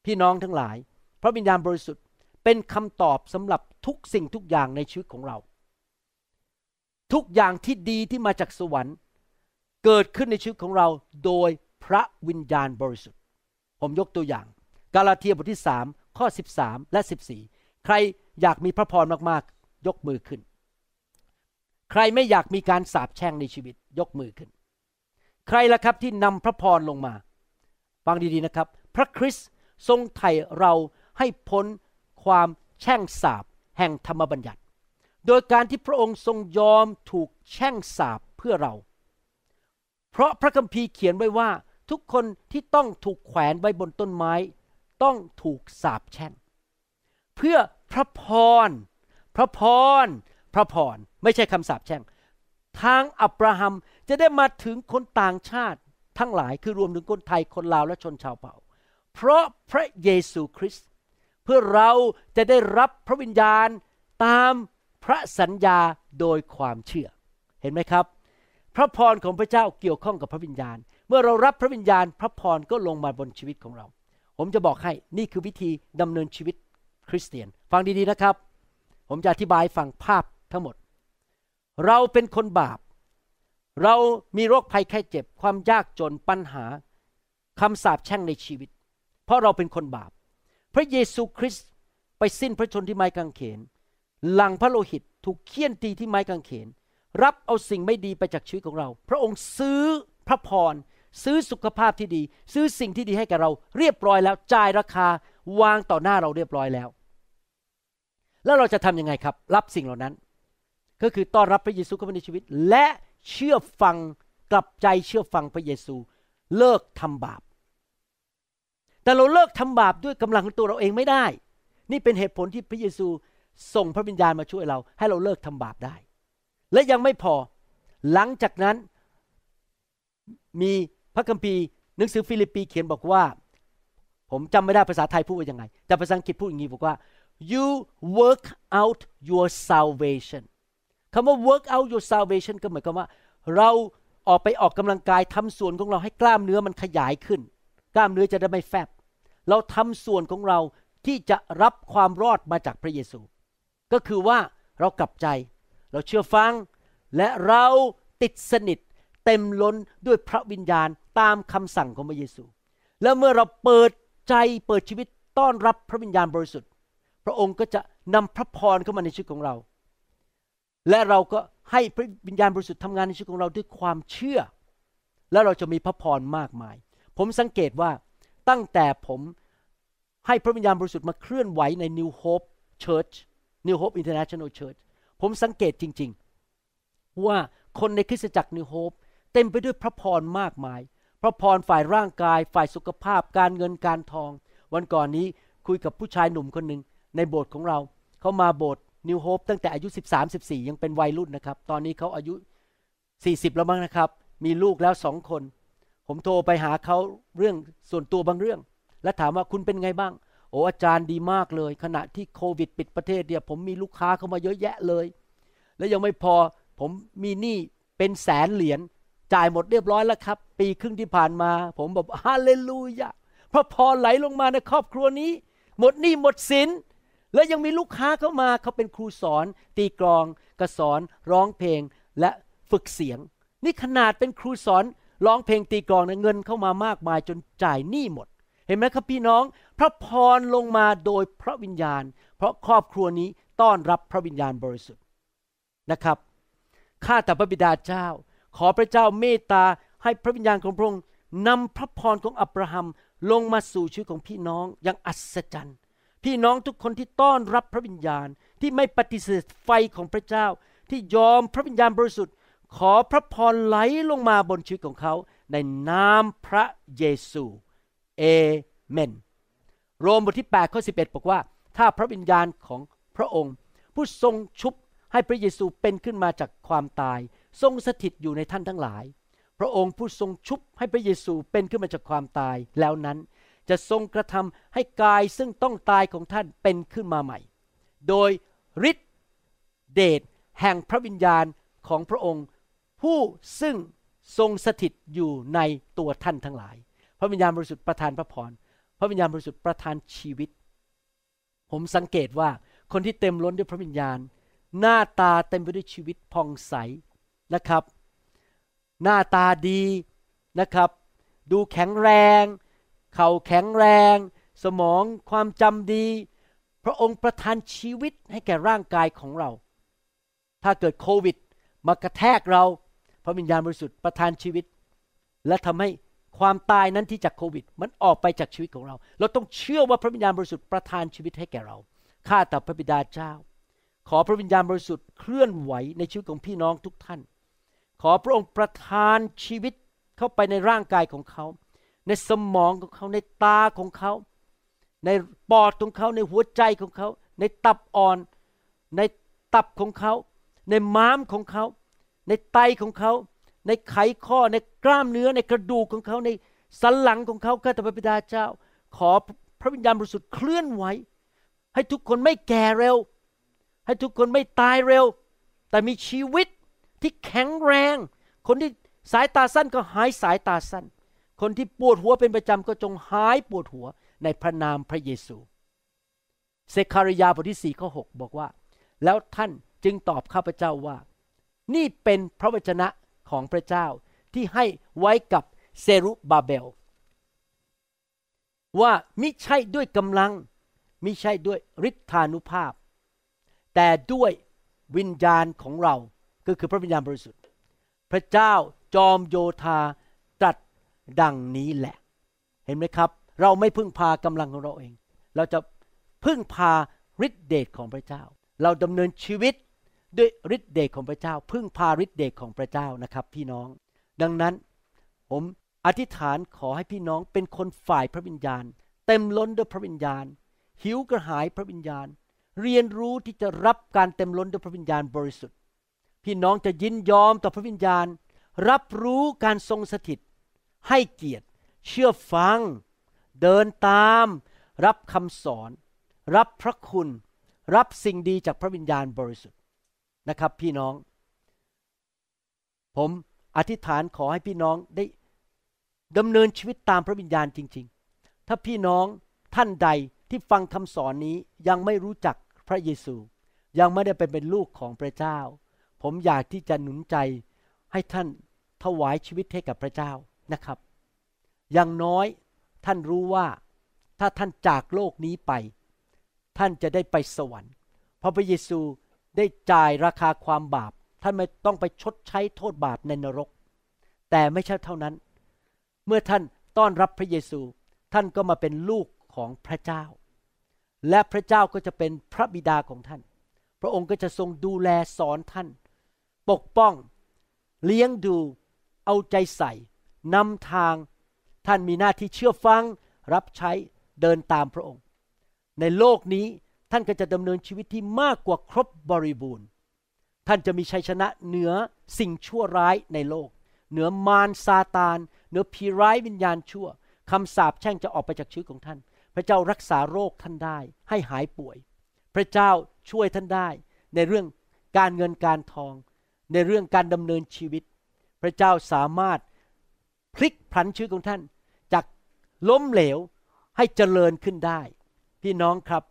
พี่น้องทั้งหลาย พระวิญญาณบริสุทธิ์เป็นคำตอบสำหรับทุกสิ่งทุกอย่างในชีวิตของเรา ทุกอย่างที่ดีที่มาจากสวรรค์ เกิดขึ้นในชีวิตของเราโดยพระวิญญาณบริสุทธิ์ ผมยกตัวอย่าง กาลาเทียบทที่3ข้อ 13 และ 14 ใครอยากมีพระพรมากๆ ยกมือขึ้น ใครไม่อยากมีการสาปแช่งในชีวิตยกมือขึ้น ใครล่ะครับที่นำพระพรลงมา ฟังดีๆนะครับ พระคริสต์ทรงไถ่เราให้พ้นความแช่งสาปแห่งธรรมบัญญัติ โดยการที่พระองค์ทรงยอมถูกแช่งสาปเพื่อเรา เพราะพระคัมภีร์เขียนไว้ว่าทุกคนที่ต้องถูกแขวนไว้บนต้นไม้ ต้องถูกสาปแช่ง เพื่อพระพร พระพร พระพร ไม่ใช่คำสาปแช่ง ทางอับราฮัม จะได้มาถึงคนต่างชาติทั้งหลายคือรวมถึงคนไทยคนลาวและชนชาวเผ่า เพราะพระเยซูคริสต์เพื่อเราจะได้รับพระวิญญาณตามพระสัญญาโดยความเชื่อ เห็นไหมครับ พระพรของพระเจ้าเกี่ยวข้องกับพระวิญญาณ เมื่อเรารับพระวิญญาณ พระพรก็ลงมาบนชีวิตของเรา ผมจะบอกให้นี่คือวิธีดำเนินชีวิตคริสเตียน ฟังดีๆนะครับ ผมจะอธิบายฟังภาพทั้งหมด เราเป็นคนบาป เรามีโรคภัยไข้เจ็บ ความยากจนปัญหาคำสาปแช่งในชีวิต เพราะเราเป็นคนบาป พระเยซูคริสต์ไปสิ้นพระชนที่ไม้กางเขน หลังพระโลหิตถูกเคี่ยนตีที่ไม้กางเขน รับเอาสิ่งไม่ดีไปจากชีวิตของเรา พระองค์ซื้อพระพร ซื้อสุขภาพที่ดี ซื้อสิ่งที่ดีให้แก่เรา เรียบร้อยแล้วจ่ายราคาวางต่อหน้าเราเรียบร้อยแล้ว แล้วเราจะทำยังไงครับ รับสิ่งเหล่านั้น ก็คือต้อนรับพระเยซูเข้ามาในชีวิต และ เชื่อฟังกลับใจเชื่อฟังพระเยซู เลิกทำบาป แต่เราเลิกทำบาปด้วยกำลังของตัวเราเองไม่ได้ นี่เป็นเหตุผลที่พระเยซูส่งพระวิญญาณมาช่วยเรา ให้เราเลิกทำบาปได้ และยังไม่พอหลังจากนั้นมีพระคัมภีร์หนังสือฟิลิปปีเขียนบอกว่า ผมจำไม่ได้ภาษาไทยพูดว่ายังไง แต่ภาษาอังกฤษพูดอย่างนี้บอกว่า you work out your salvation คำว่า work out your salvation ก็หมายความว่า เราออกไปออกกำลังกายทำส่วนของเราให้กล้ามเนื้อมันขยายขึ้น กล้ามเนื้อจะได้ไม่แฟบ เราทำส่วนของเราที่จะรับความรอดมาจากพระเยซู ก็คือว่าเรากลับใจ เราเชื่อฟัง และเราติดสนิท เต็มล้นด้วยพระวิญญาณตามคำสั่งของพระเยซู แล้วเมื่อเราเปิดใจเปิดชีวิตต้อนรับพระวิญญาณบริสุทธิ์ พระองค์ก็จะนำพระพรเข้ามาในชีวิตของเรา และเราก็ให้พระวิญญาณบริสุทธิ์ทำงานในชีวิตของเราด้วยความเชื่อ แล้วเราจะมีพระพรมากมาย ผมสังเกตว่าตั้งแต่ผมให้พระวิญญาณบริสุทธิ์มาเคลื่อนไหวใน New Hope Church New Hope International Church ผมสังเกตจริง ๆ ว่าคนในคริสตจักร New Hope เต็มไปด้วยพระพรมากมาย พระพรฝ่ายร่างกาย ฝ่ายสุขภาพ การเงินการทอง วันก่อนนี้คุยกับผู้ชายหนุ่มคนหนึ่งในโบสถ์ของเรา เขามาโบสถ์ นิวโฮปตั้งแต่อายุ 13 14 ยังเป็นวัยรุ่นนะครับ ตอนนี้เขาอายุ 40 แล้วมั้งนะครับ มีลูกแล้วสองคน ผมโทรไปหาเขาเรื่องส่วนตัวบางเรื่อง และถามว่าคุณเป็นไงบ้าง โอ้อาจารย์ดีมากเลย ขณะที่โควิดปิดประเทศเนี่ยผมมีลูกค้าเข้ามาเยอะแยะเลย แล้วยังไม่พอผมมีหนี้เป็นแสนเหรียญจ่ายหมดเรียบร้อยแล้วครับ ปีครึ่งที่ผ่านมา ผมบอกฮาเลลูยาพระพรไหลลงมาในครอบครัวนี้ หมดหนี้หมดสิน แล้วยังมีลูกค้าเข้ามาเขาเป็นครูสอน ตีกลอง กระสอน ร้องเพลงและฝึกเสียง นี่ขนาดเป็นครูสอนร้องเพลงตีกลองนะเงินเข้ามามากมายจนจ่ายหนี้หมด เห็นไหมครับพี่น้อง พระพรลงมาโดยพระวิญญาณ เพราะครอบครัวนี้ต้อนรับพระวิญญาณบริสุทธิ์นะครับข้าแต่พระบิดาเจ้า ขอพระเจ้าเมตตาให้พระวิญญาณของพระองค์นำพระพรของอับราฮัมลงมาสู่ชีวิตของพี่น้องอย่างอัศจรรย์ พี่น้องทุกคนที่ต้อนรับพระวิญญาณที่ไม่ปฏิเสธไฟของพระเจ้า ที่ยอมพระวิญญาณบริสุทธิ์ ขอพระพรไหลลงมาบนชีวิตของเขา ในนามพระเยซูเอเมน โรมบทที่8ข้อ11 บอกว่า ถ้าพระวิญญาณของพระองค์ ผู้ทรงชุบให้พระเยซูเป็นขึ้นมาจากความตาย ทรงสถิตอยู่ในท่านทั้งหลาย พระองค์ผู้ทรงชุบให้พระเยซูเป็นขึ้นมาจากความตายแล้วนั้น จะทรงกระทำให้กายซึ่งต้องตายของท่านเป็นขึ้นมาใหม่ โดยฤทธิเดชแห่งพระวิญญาณของพระองค์ ผู้ซึ่งทรงสถิตอยู่ในตัวท่านทั้งหลาย พระวิญญาณบริสุทธิ์ประทานพระพร พระวิญญาณบริสุทธิ์ประทานชีวิต ผมสังเกตว่าคนที่เต็มล้นด้วยพระวิญญาณ หน้าตาเต็มไปด้วยชีวิตผ่องใสนะครับ หน้าตาดีนะครับ ดูแข็งแรง เข่าแข็งแรง สมองความจำดี พระองค์ประทานชีวิตให้แก่ร่างกายของเรา ถ้าเกิดโควิด มากระแทกเรา พระวิญญาณบริสุทธิ์ประทานชีวิต และทำให้ความตายนั้นที่จากโควิด มันออกไปจากชีวิตของเรา เราต้องเชื่อว่าพระวิญญาณบริสุทธิ์ประทานชีวิตให้แก่เรา ข้าแต่พระบิดาเจ้า ขอพระวิญญาณบริสุทธิ์เคลื่อนไหวในชีวิตของพี่น้องทุกท่าน ขอพระองค์ประทานชีวิตเข้าไปในร่างกายของเขา ในสมองของเขาในตาของเขา ในปอดของเขา ในหัวใจของเขา ในตับอ่อน ในตับของเขา ในม้ามของเขา ในไตของเขา ในไขข้อในกล้ามเนื้อในกระดูกของเขา ในสันหลังของเขาข้าแต่พระบิดาเจ้า ขอพระวิญญาณบริสุทธิ์เคลื่อนไหวให้ทุกคนไม่แก่เร็ว ให้ทุกคนไม่ตายเร็ว แต่มีชีวิตที่แข็งแรง คนที่สายตาสั้นก็หายสายตาสั้น คนที่ปวดหัวเป็นประจำก็จงหายปวดหัวในพระนามพระเยซูเซคาริยาบทที่4ข้อ6บอกว่า แล้วท่านจึงตอบข้าพเจ้าว่า นี่เป็นพระวจนะของพระเจ้าที่ให้ไว้กับเซรุบาเบล ว่ามิใช่ด้วยกำลังมิใช่ด้วยฤทธานุภาพ แต่ด้วยวิญญาณของเราก็คือพระวิญญาณบริสุทธิ์ พระเจ้าจอมโยธา ดังนี้แหละ เห็นไหมครับ เราไม่พึ่งพากำลังของเราเอง เราจะพึ่งพาฤทธิเดชของพระเจ้า เราดำเนินชีวิตด้วยฤทธิเดชของพระเจ้า พึ่งพาฤทธิเดชของพระเจ้านะครับ พี่น้อง ดังนั้นผมอธิษฐานขอให้พี่น้องเป็นคนฝ่ายพระวิญญาณ เต็มล้นด้วยพระวิญญาณ หิวกระหายพระวิญญาณ เรียนรู้ที่จะรับการเต็มล้นด้วยพระวิญญาณบริสุทธิ์ พี่น้องจะยินยอมต่อพระวิญญาณ รับรู้การทรงสถิต ให้เกียรติ เชื่อฟัง เดินตาม รับคำสอน รับพระคุณ รับสิ่งดีจากพระวิญญาณบริสุทธิ์นะครับพี่น้อง ผมอธิษฐานขอให้พี่น้องได้ดำเนินชีวิตตามพระวิญญาณจริง ๆ ถ้าพี่น้องท่านใดที่ฟังคำสอนนี้ยังไม่รู้จักพระเยซู ยังไม่ได้ไปเป็นลูกของพระเจ้า ผมอยากที่จะหนุนใจให้ท่านถวายชีวิตให้กับพระเจ้า นะครับ อย่างน้อยท่านรู้ว่าถ้าท่านจากโลกนี้ไป ท่านจะได้ไปสวรรค์ เพราะพระเยซูได้จ่ายราคาความบาป ท่านไม่ต้องไปชดใช้โทษบาปในนรก แต่ไม่ใช่เท่านั้น เมื่อท่านต้อนรับพระเยซู ท่านก็มาเป็นลูกของพระเจ้า และพระเจ้าก็จะเป็นพระบิดาของท่าน พระองค์ก็จะทรงดูแลสอนท่าน ปกป้อง เลี้ยงดู เอาใจใส่ นำทางท่านมีหน้าที่เชื่อฟังรับใช้เดินตามพระองค์ ในโลกนี้ท่านก็จะดำเนินชีวิตที่มากกว่าครบบริบูรณ์ ท่านจะมีชัยชนะเหนือสิ่งชั่วร้ายในโลก เหนือมารซาตาน เหนือผีร้ายวิญญาณชั่วคำสาปแช่งจะออกไปจากชีวิตของท่าน พระเจ้ารักษาโรคท่านได้ ให้หายป่วย พระเจ้าช่วยท่านได้ ในเรื่องการเงินการทอง ในเรื่องการดำเนินชีวิต พระเจ้าสามารถ พลิกพลันชีวิตของท่าน จากล้มเหลวให้เจริญขึ้นได้ พี่น้องครับ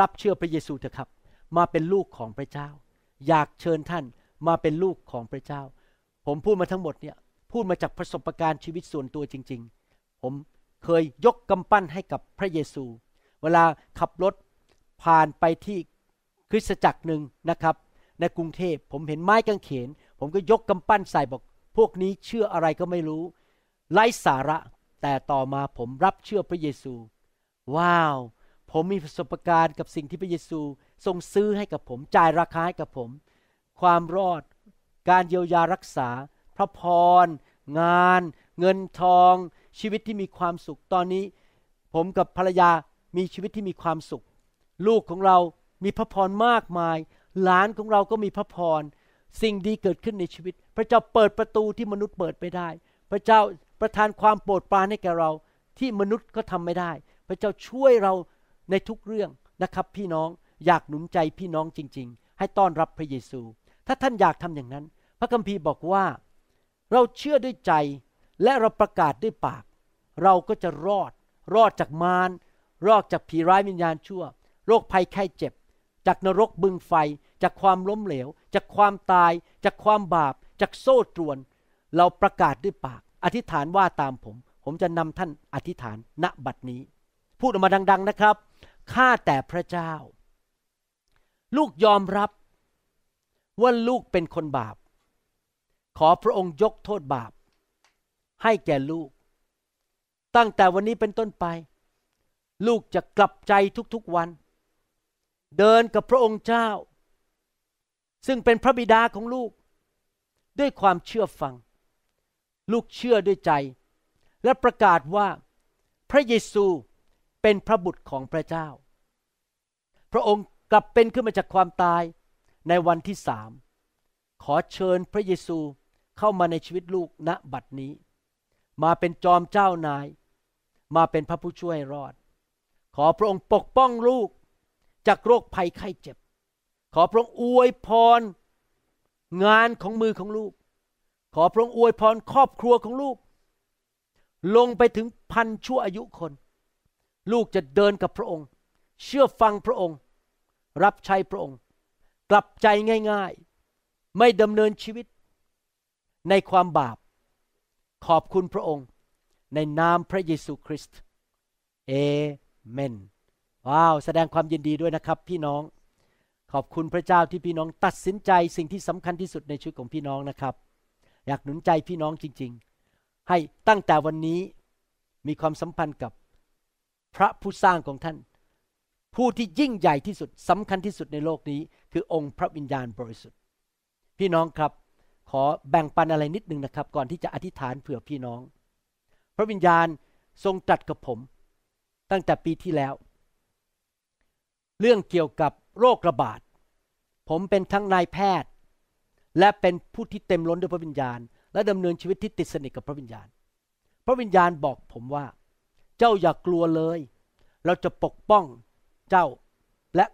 รับเชื่อพระเยซูเถอะครับ มาเป็นลูกของพระเจ้า อยากเชิญท่านมาเป็นลูกของพระเจ้า ผมพูดมาทั้งหมดเนี่ยพูดมาจากประสบการณ์ชีวิตส่วนตัวจริง ๆ ผมเคยยกกำปั้นให้กับพระเยซู เวลาขับรถผ่านไปที่คริสตจักรหนึ่งนะครับ ในกรุงเทพผมเห็นไม้กางเขน ผมก็ยกกำปั้นใส่บอก พวกนี้เชื่ออะไรก็ไม่รู้ ไร้สาระ แต่ต่อมาผมรับเชื่อพระเยซู ว้าว ผมมีประสบการณ์กับสิ่งที่พระเยซูทรงซื้อให้กับผม จ่ายราคาให้กับผม ความรอด การเยียวยารักษา พระพร งาน เงินทอง ชีวิตที่มีความสุข ตอนนี้ ผมกับภรรยามีชีวิตที่มีความสุข ลูกของเรามีพระพรมากมาย หลานของเราก็มีพระพร สิ่งดีเกิดขึ้นในชีวิต พระเจ้าเปิดประตูที่มนุษย์เปิดไม่ได้ พระเจ้า ประทานความโปรดปรานให้แก่เราที่มนุษย์ก็ทำไม่ได้ พระเจ้าช่วยเราในทุกเรื่องนะครับ พี่น้องอยากหนุนใจพี่น้องจริง ๆ ให้ต้อนรับพระเยซู ถ้าท่านอยากทำอย่างนั้น พระคัมภีร์บอกว่า เราเชื่อด้วยใจและเราประกาศด้วยปาก เราก็จะรอด รอดจากมารรอดจากผีร้ายวิญญาณชั่ว โรคภัยไข้เจ็บ จากนรกบึงไฟ จากความล้มเหลว จากความตาย จากความบาป จากโซ่ตรวน เราประกาศด้วยปาก อธิษฐานว่าตามผม ผมจะนำท่านอธิษฐานณบัดนี้ พูดออกมาดัง ๆนะครับข้าแต่พระเจ้า ลูกยอมรับว่าลูกเป็นคนบาป ขอพระองค์ยกโทษบาป ให้แก่ลูก ตั้งแต่วันนี้เป็นต้นไป ลูกจะกลับใจทุกๆวัน เดินกับพระองค์เจ้า ซึ่งเป็นพระบิดาของลูก ด้วยความเชื่อฟัง ลูกเชื่อด้วยใจ และประกาศว่าพระเยซูเป็นพระบุตรของพระเจ้า พระองค์กลับเป็นขึ้นมาจากความตายในวันที่สามขอเชิญพระเยซูเข้ามาในชีวิตลูกณบัดนี้ มาเป็นจอมเจ้านาย มาเป็นพระผู้ช่วยรอด ขอพระองค์ปกป้องลูกจากโรคภัยไข้เจ็บ ขอพระองค์อวยพรงานของมือของลูก ขอพระองค์อวยพรครอบครัวของลูก ลงไปถึงพันชั่วอายุคน ลูกจะเดินกับพระองค์ เชื่อฟังพระองค์ รับใช้พระองค์ กลับใจง่ายๆ ไม่ดำเนินชีวิต ในความบาป ขอบคุณพระองค์ ในนามพระเยซูคริสต์เอเมนว้าวแสดงความยินดีด้วยนะครับ พี่น้อง ขอบคุณพระเจ้าที่พี่น้องตัดสินใจสิ่งที่สำคัญที่สุดในชีวิตของพี่น้องนะครับ อยากหนุนใจพี่น้องจริง ๆ ให้ตั้งแต่วันนี้มีความสัมพันธ์กับพระผู้สร้างของท่าน ผู้ที่ยิ่งใหญ่ที่สุดสำคัญที่สุดในโลกนี้ คือองค์พระวิญญาณบริสุทธิ์ พี่น้องครับ ขอแบ่งปันอะไรนิดนึงนะครับ ก่อนที่จะอธิษฐานเผื่อพี่น้อง พระวิญญาณทรงตรัสกับผม ตั้งแต่ปีที่แล้ว เรื่องเกี่ยวกับโรคระบาด ผมเป็นทั้งนายแพทย์ และเป็นผู้ที่เต็มล้นด้วยพระวิญญาณ และดำเนินชีวิตที่ติดสนิทกับพระวิญญาณ พระวิญญาณบอกผมว่า เจ้าอย่ากกลัวเลย เราจะปกป้องเจ้าและ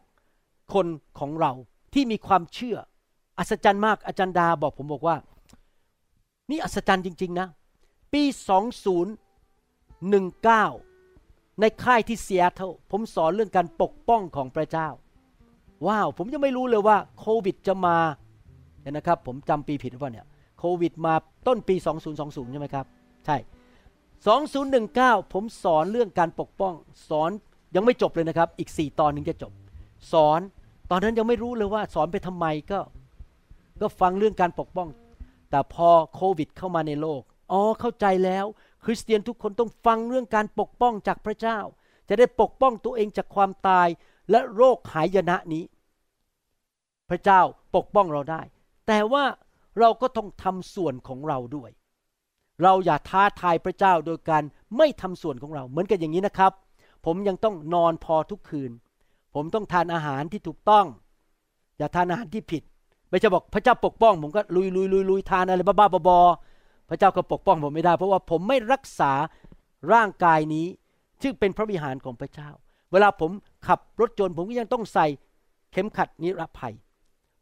คนของเราที่มีความเชื่อ อัศจรรย์มากอาจารย์ดาบอกผมบอกว่า นี่อัศจรรย์จริง ๆ นะ ปี 2019 ในค่ายที่เซียเทลผมสอนเรื่องการปกป้องของพระเจ้า ว้าว ผมยังไม่รู้เลยว่าโควิดจะมา เห็นนะครับ ผมจำปีผิดหรือเปล่าเนี่ยโควิดมาต้นปี 2020 ใช่ไหมครับ ใช่ 2019 ผมสอนเรื่องการปกป้อง สอนยังไม่จบเลยนะครับ อีก 4 ตอนนึงจะจบ สอนตอนนั้นยังไม่รู้เลยว่าสอนไปทำไมก็ก็ฟังเรื่องการปกป้อง แต่พอโควิดเข้ามาในโลกอ๋อเข้าใจแล้ว คริสเตียนทุกคนต้องฟังเรื่องการปกป้องจากพระเจ้า จะได้ปกป้องตัวเองจากความตายและโรคหายนะนี้ พระเจ้าปกป้องเราได้ แต่ว่าเราก็ต้องทำส่วนของเราด้วย เราอย่าท้าทายพระเจ้าโดยการไม่ทำส่วนของเรา เหมือนกันอย่างนี้นะครับ ผมยังต้องนอนพอทุกคืน ผมต้องทานอาหารที่ถูกต้อง อย่าทานอาหารที่ผิด ไม่จะบอกพระเจ้าปกป้อง ผมก็ลุยลุยลุยลุยทานอะไรบ้าๆบอๆพระเจ้าก็ปกป้องผมไม่ได้ เพราะว่าผมไม่รักษาร่างกายนี้ซึ่งเป็นพระวิหารของพระเจ้า เวลาผมขับรถยนต์ผมก็ยังต้องใส่เข็มขัดนิรภัย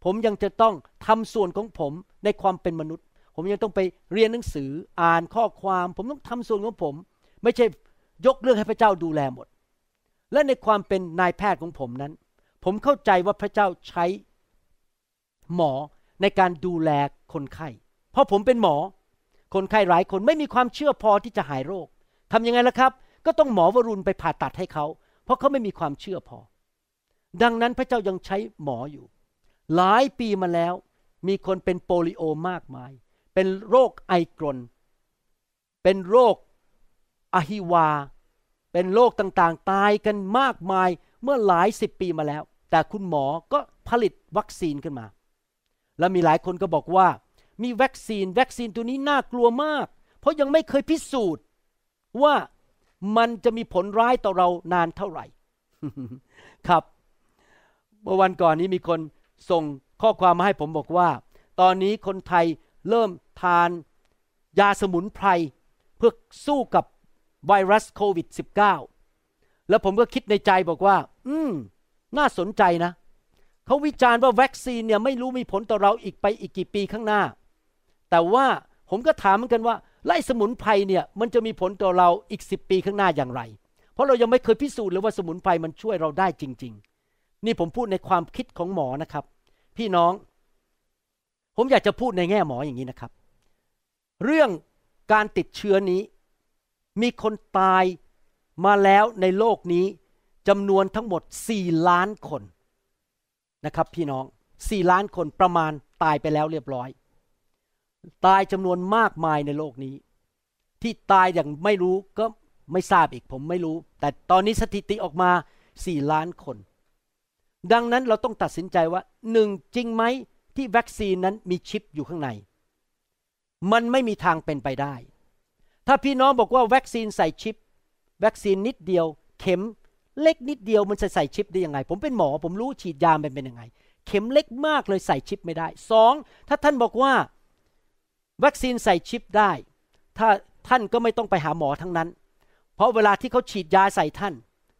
ผมยังจะต้องทำส่วนของผมในความเป็นมนุษย์ ผมยังต้องไปเรียนหนังสืออ่านข้อความ ผมต้องทำส่วนของผม ไม่ใช่ยกเรื่องให้พระเจ้าดูแลหมด และในความเป็นนายแพทย์ของผมนั้น ผมเข้าใจว่าพระเจ้าใช้หมอในการดูแลคนไข้ เพราะผมเป็นหมอ คนไข้หลายคนไม่มีความเชื่อพอที่จะหายโรค ทำยังไงล่ะครับ ก็ต้องหมอวรุณไปผ่าตัดให้เขา เพราะเขาไม่มีความเชื่อพอ ดังนั้นพระเจ้ายังใช้หมออยู่ หลายปีมาแล้ว มีคนเป็นโปลิโอมากมาย เป็นโรคไอกรน เป็นโรคอหิวา เป็นโรคต่างๆ ตายกันมากมายเมื่อหลายสิบปีมาแล้ว แต่คุณหมอก็ผลิตวัคซีนขึ้นมา แล้วมีหลายคนก็บอกว่า มีวัคซีนวัคซีนตัวนี้น่ากลัวมาก เพราะยังไม่เคยพิสูจน์ว่ามันจะมีผลร้ายต่อเรานานเท่าไหร่ ครับ เมื่อวันก่อนนี้มีคน ส่งข้อความมาให้ผมบอกว่า ตอนนี้คนไทยเริ่มทานยาสมุนไพรเพื่อสู้กับไวรัสโควิด -19 แล้วผมก็คิดในใจบอกว่า อืม น่าสนใจนะ เขาวิจารณ์ว่าวัคซีนเนี่ยไม่รู้มีผลต่อเราอีกไปอีกกี่ปีข้างหน้า แต่ว่าผมก็ถามเหมือนกันว่าไล่สมุนไพรเนี่ยมันจะมีผลต่อเราอีกสิปีข้างหน้าอย่างไร เพราะเรายังไม่เคยพิสูจน์เลยว่าสมุนไพรมันช่วยเราได้จริง ๆ นี่ผมพูดในความคิดของหมอนะครับ พี่น้อง ผมอยากจะพูดในแง่หมออย่างนี้นะครับ เรื่องการติดเชื้อนี้ มีคนตายมาแล้วในโลกนี้จำนวนทั้งหมด 4 ล้านคนนะครับ พี่น้อง 4 ล้านคนประมาณตายไปแล้วเรียบร้อย ตายจำนวนมากมายในโลกนี้ ที่ตายอย่างไม่รู้ก็ไม่ทราบอีกผมไม่รู้ แต่ตอนนี้สถิติออกมา 4 ล้านคน ดังนั้นเราต้องตัดสินใจว่าหนึ่งจริงไหมที่วัคซีนนั้นมีชิปอยู่ข้างใน มันไม่มีทางเป็นไปได้ ถ้าพี่น้องบอกว่าวัคซีนใส่ชิปวัคซีนนิดเดียว เข็มเล็กนิดเดียวมันจะใส่ชิปได้ยังไง ผมเป็นหมอ ผมรู้ฉีดยาเป็นเป็นยังไง เข็มเล็กมากเลยใส่ชิปไม่ได้สองถ้าท่านบอกว่าวัคซีนใส่ชิปได้ ถ้าท่านก็ไม่ต้องไปหาหมอทั้งนั้น เพราะเวลาที่เขาฉีดยาใส่ท่าน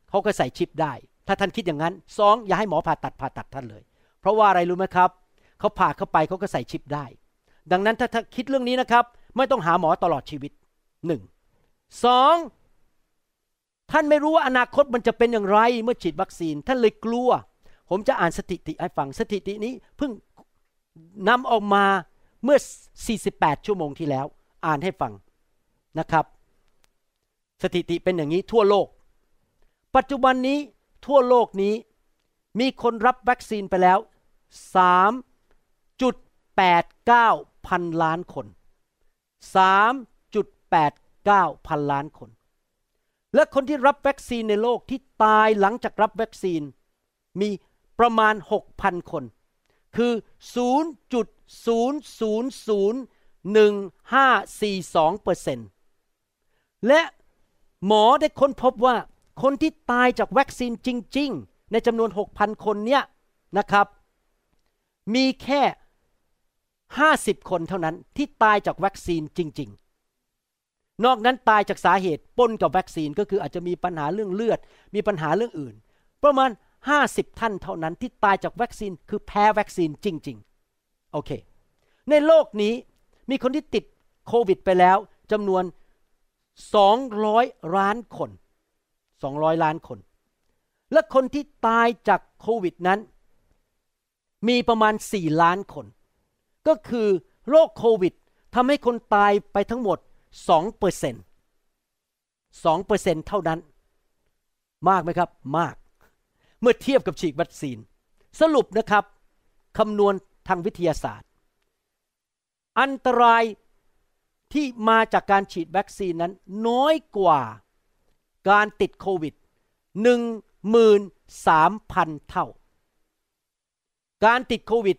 เขาก็ใส่ชิปได้ ถ้าท่านคิดอย่างนั้นสองอย่าให้หมอผ่าตัดผ่าตัดท่านเลย เพราะว่าอะไรรู้ไหมครับเขาผ่าเข้าไปเขาก็ใส่ชิปได้ ดังนั้นถ้าท่านคิดเรื่องนี้นะครับ ไม่ต้องหาหมอตลอดชีวิตหนึ่งสองท่านไม่รู้ว่าอนาคตมันจะเป็นอย่างไรเมื่อฉีดวัคซีน ท่านเลยกลัว ผมจะอ่านสถิติให้ฟังสถิตินี้เพิ่งนำออกมาเมื่อ 48 ชั่วโมงที่แล้ว อ่านให้ฟังนะครับ สถิติเป็นอย่างนี้ทั่วโลก ปัจจุบันนี้ ทั่วโลกนี้มีคนรับวัคซีนไปแล้ว 3.89 พันล้านคน 3.89 พันล้านคน และคนที่รับวัคซีนในโลกที่ตายหลังจากรับวัคซีนมีประมาณ 6,000 คน คือ 0.0001542เปอร์เซ็นต์และหมอได้ค้นพบว่า คนที่ตายจากวัคซีนจริง ๆ ในจำนวน 6,000 คนเนี่ยนะครับ มีแค่ 50 คนเท่านั้นที่ตายจากวัคซีนจริง ๆ นอกนั้นตายจากสาเหตุปนกับวัคซีนก็คืออาจจะมีปัญหาเรื่องเลือด มีปัญหาเรื่องอื่น ประมาณ 50 ท่านเท่านั้นที่ตายจากวัคซีนคือแพ้วัคซีนจริง ๆ โอเค ในโลกนี้มีคนที่ติดโควิดไปแล้วจำนวน 200ล้านคน 200 ล้านคน และคนที่ตายจากโควิดนั้น มีประมาณ 4 ล้านคน ก็คือโรคโควิดทำให้คนตายไปทั้งหมด2เปอร์เซ็นต์2เปอร์เซ็นต์เท่านั้น มากไหมครับ มาก เมื่อเทียบกับฉีดวัคซีน สรุปนะครับคำนวณทางวิทยาศาสตร์ อันตรายที่มาจากการฉีดวัคซีนนั้นน้อยกว่า การติดโควิด 13,000 เท่า การติดโควิด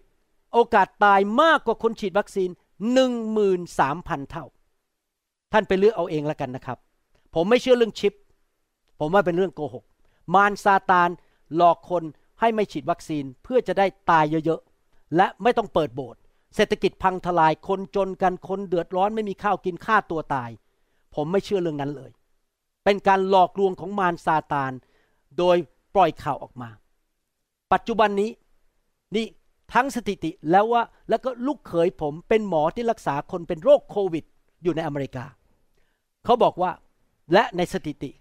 โอกาสตายมากกว่าคนฉีดวัคซีน 13,000 เท่า ท่านไปเลือกเอาเองแล้วกันนะครับ ผมไม่เชื่อเรื่องชิป ผมว่าเป็นเรื่องโกหก มารซาตานหลอกคนให้ไม่ฉีดวัคซีนเพื่อจะได้ตายเยอะๆ และไม่ต้องเปิดโบสถ์เศรษฐกิจพังทลายคนจนกันคนเดือดร้อนไม่มีข้าวกินฆ่าตัวตาย ผมไม่เชื่อเรื่องนั้นเลย เป็นการหลอกลวงของมารซาตาน โดยปล่อยข่าวออกมา ปัจจุบันนี้นี่ทั้งสถิติแล้วว่าแล้วก็ลูกเขยผมเป็นหมอที่รักษาคนเป็นโรคโควิด อยู่ในอเมริกา เขาบอกว่าและในสถิติ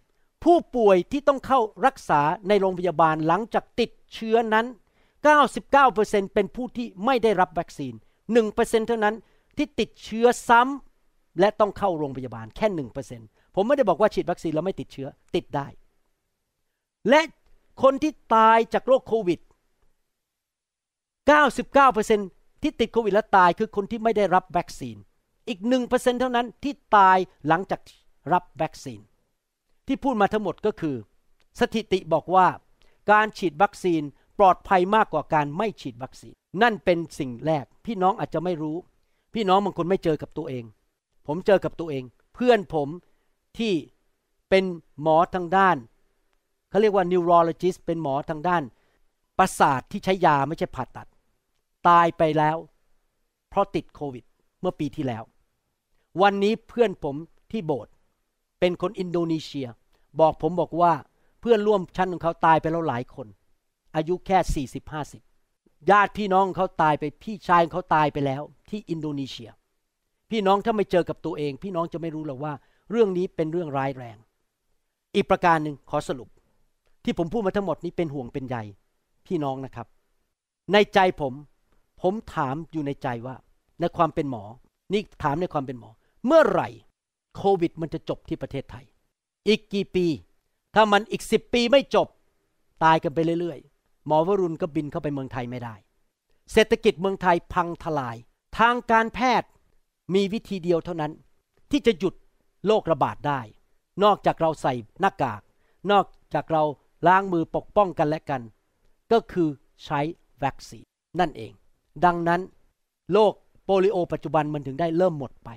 ผู้ป่วยที่ต้องเข้ารักษาในโรงพยาบาลหลังจากติดเชื้อนั้น 99%เป็นผู้ที่ไม่ได้รับวัคซีน 1%เท่านั้นที่ติดเชื้อซ้ำและต้องเข้าโรงพยาบาลแค่ 1% ผมไม่ได้บอกว่าฉีดวัคซีนแล้วไม่ติดเชื้อติดได้ และคนที่ตายจากโรคโควิด 99%ที่ติดโควิดและตายคือคนที่ไม่ได้รับวัคซีน อีก 1%เท่านั้นที่ตายหลังจากรับวัคซีน ที่พูดมาทั้งหมดก็คือ สถิติบอกว่าการฉีดวัคซีนปลอดภัยมากกว่าการไม่ฉีดวัคซีน นั่นเป็นสิ่งแรก พี่น้องอาจจะไม่รู้ พี่น้องบางคนไม่เจอกับตัวเอง ผมเจอกับตัวเอง เพื่อนผม ที่เป็นหมอทางด้านเขาเรียกว่า neurologist เป็นหมอทางด้านประสาทที่ใช้ยาไม่ใช่ผ่าตัด ตายไปแล้ว เพราะติดโควิด เมื่อปีที่แล้ว วันนี้เพื่อนผมที่โบสถ์เป็นคนอินโดนีเซีย บอกผมบอกว่าเพื่อนร่วมชั้นของเขาตายไปแล้วหลายคน อายุแค่สี่สิบห้าสิบญาติพี่น้องเขาตายไปพี่ชายเขาตายไปแล้ว ที่อินโดนีเซีย พี่น้องถ้าไม่เจอกับตัวเอง พี่น้องจะไม่รู้หรอกว่า เรื่องนี้เป็นเรื่องร้ายแรง อีกประการหนึ่งขอสรุป ที่ผมพูดมาทั้งหมดนี้เป็นห่วงเป็นใยพี่น้องนะครับ ในใจผม ผมถามอยู่ในใจว่า ในความเป็นหมอ นี่ถามในความเป็นหมอ เมื่อไหร่โควิด มันจะจบที่ประเทศไทย อีกกี่ปี ถ้ามันอีกสิบปีไม่จบ ตายกันไปเรื่อยๆ หมอวรุณก็บินเข้าไปเมืองไทยไม่ได้ เศรษฐกิจเมืองไทยพังทลาย ทางการแพทย์มีวิธีเดียวเท่านั้น ที่จะหยุด โรคระบาดได้ นอกจากเราใส่หน้ากาก นอกจากเราล้างมือปกป้องกันและกัน ก็คือใช้วัคซีนนั่นเอง ดังนั้นโรคโปลิโอปัจจุบันมันถึงได้เริ่มหมดไป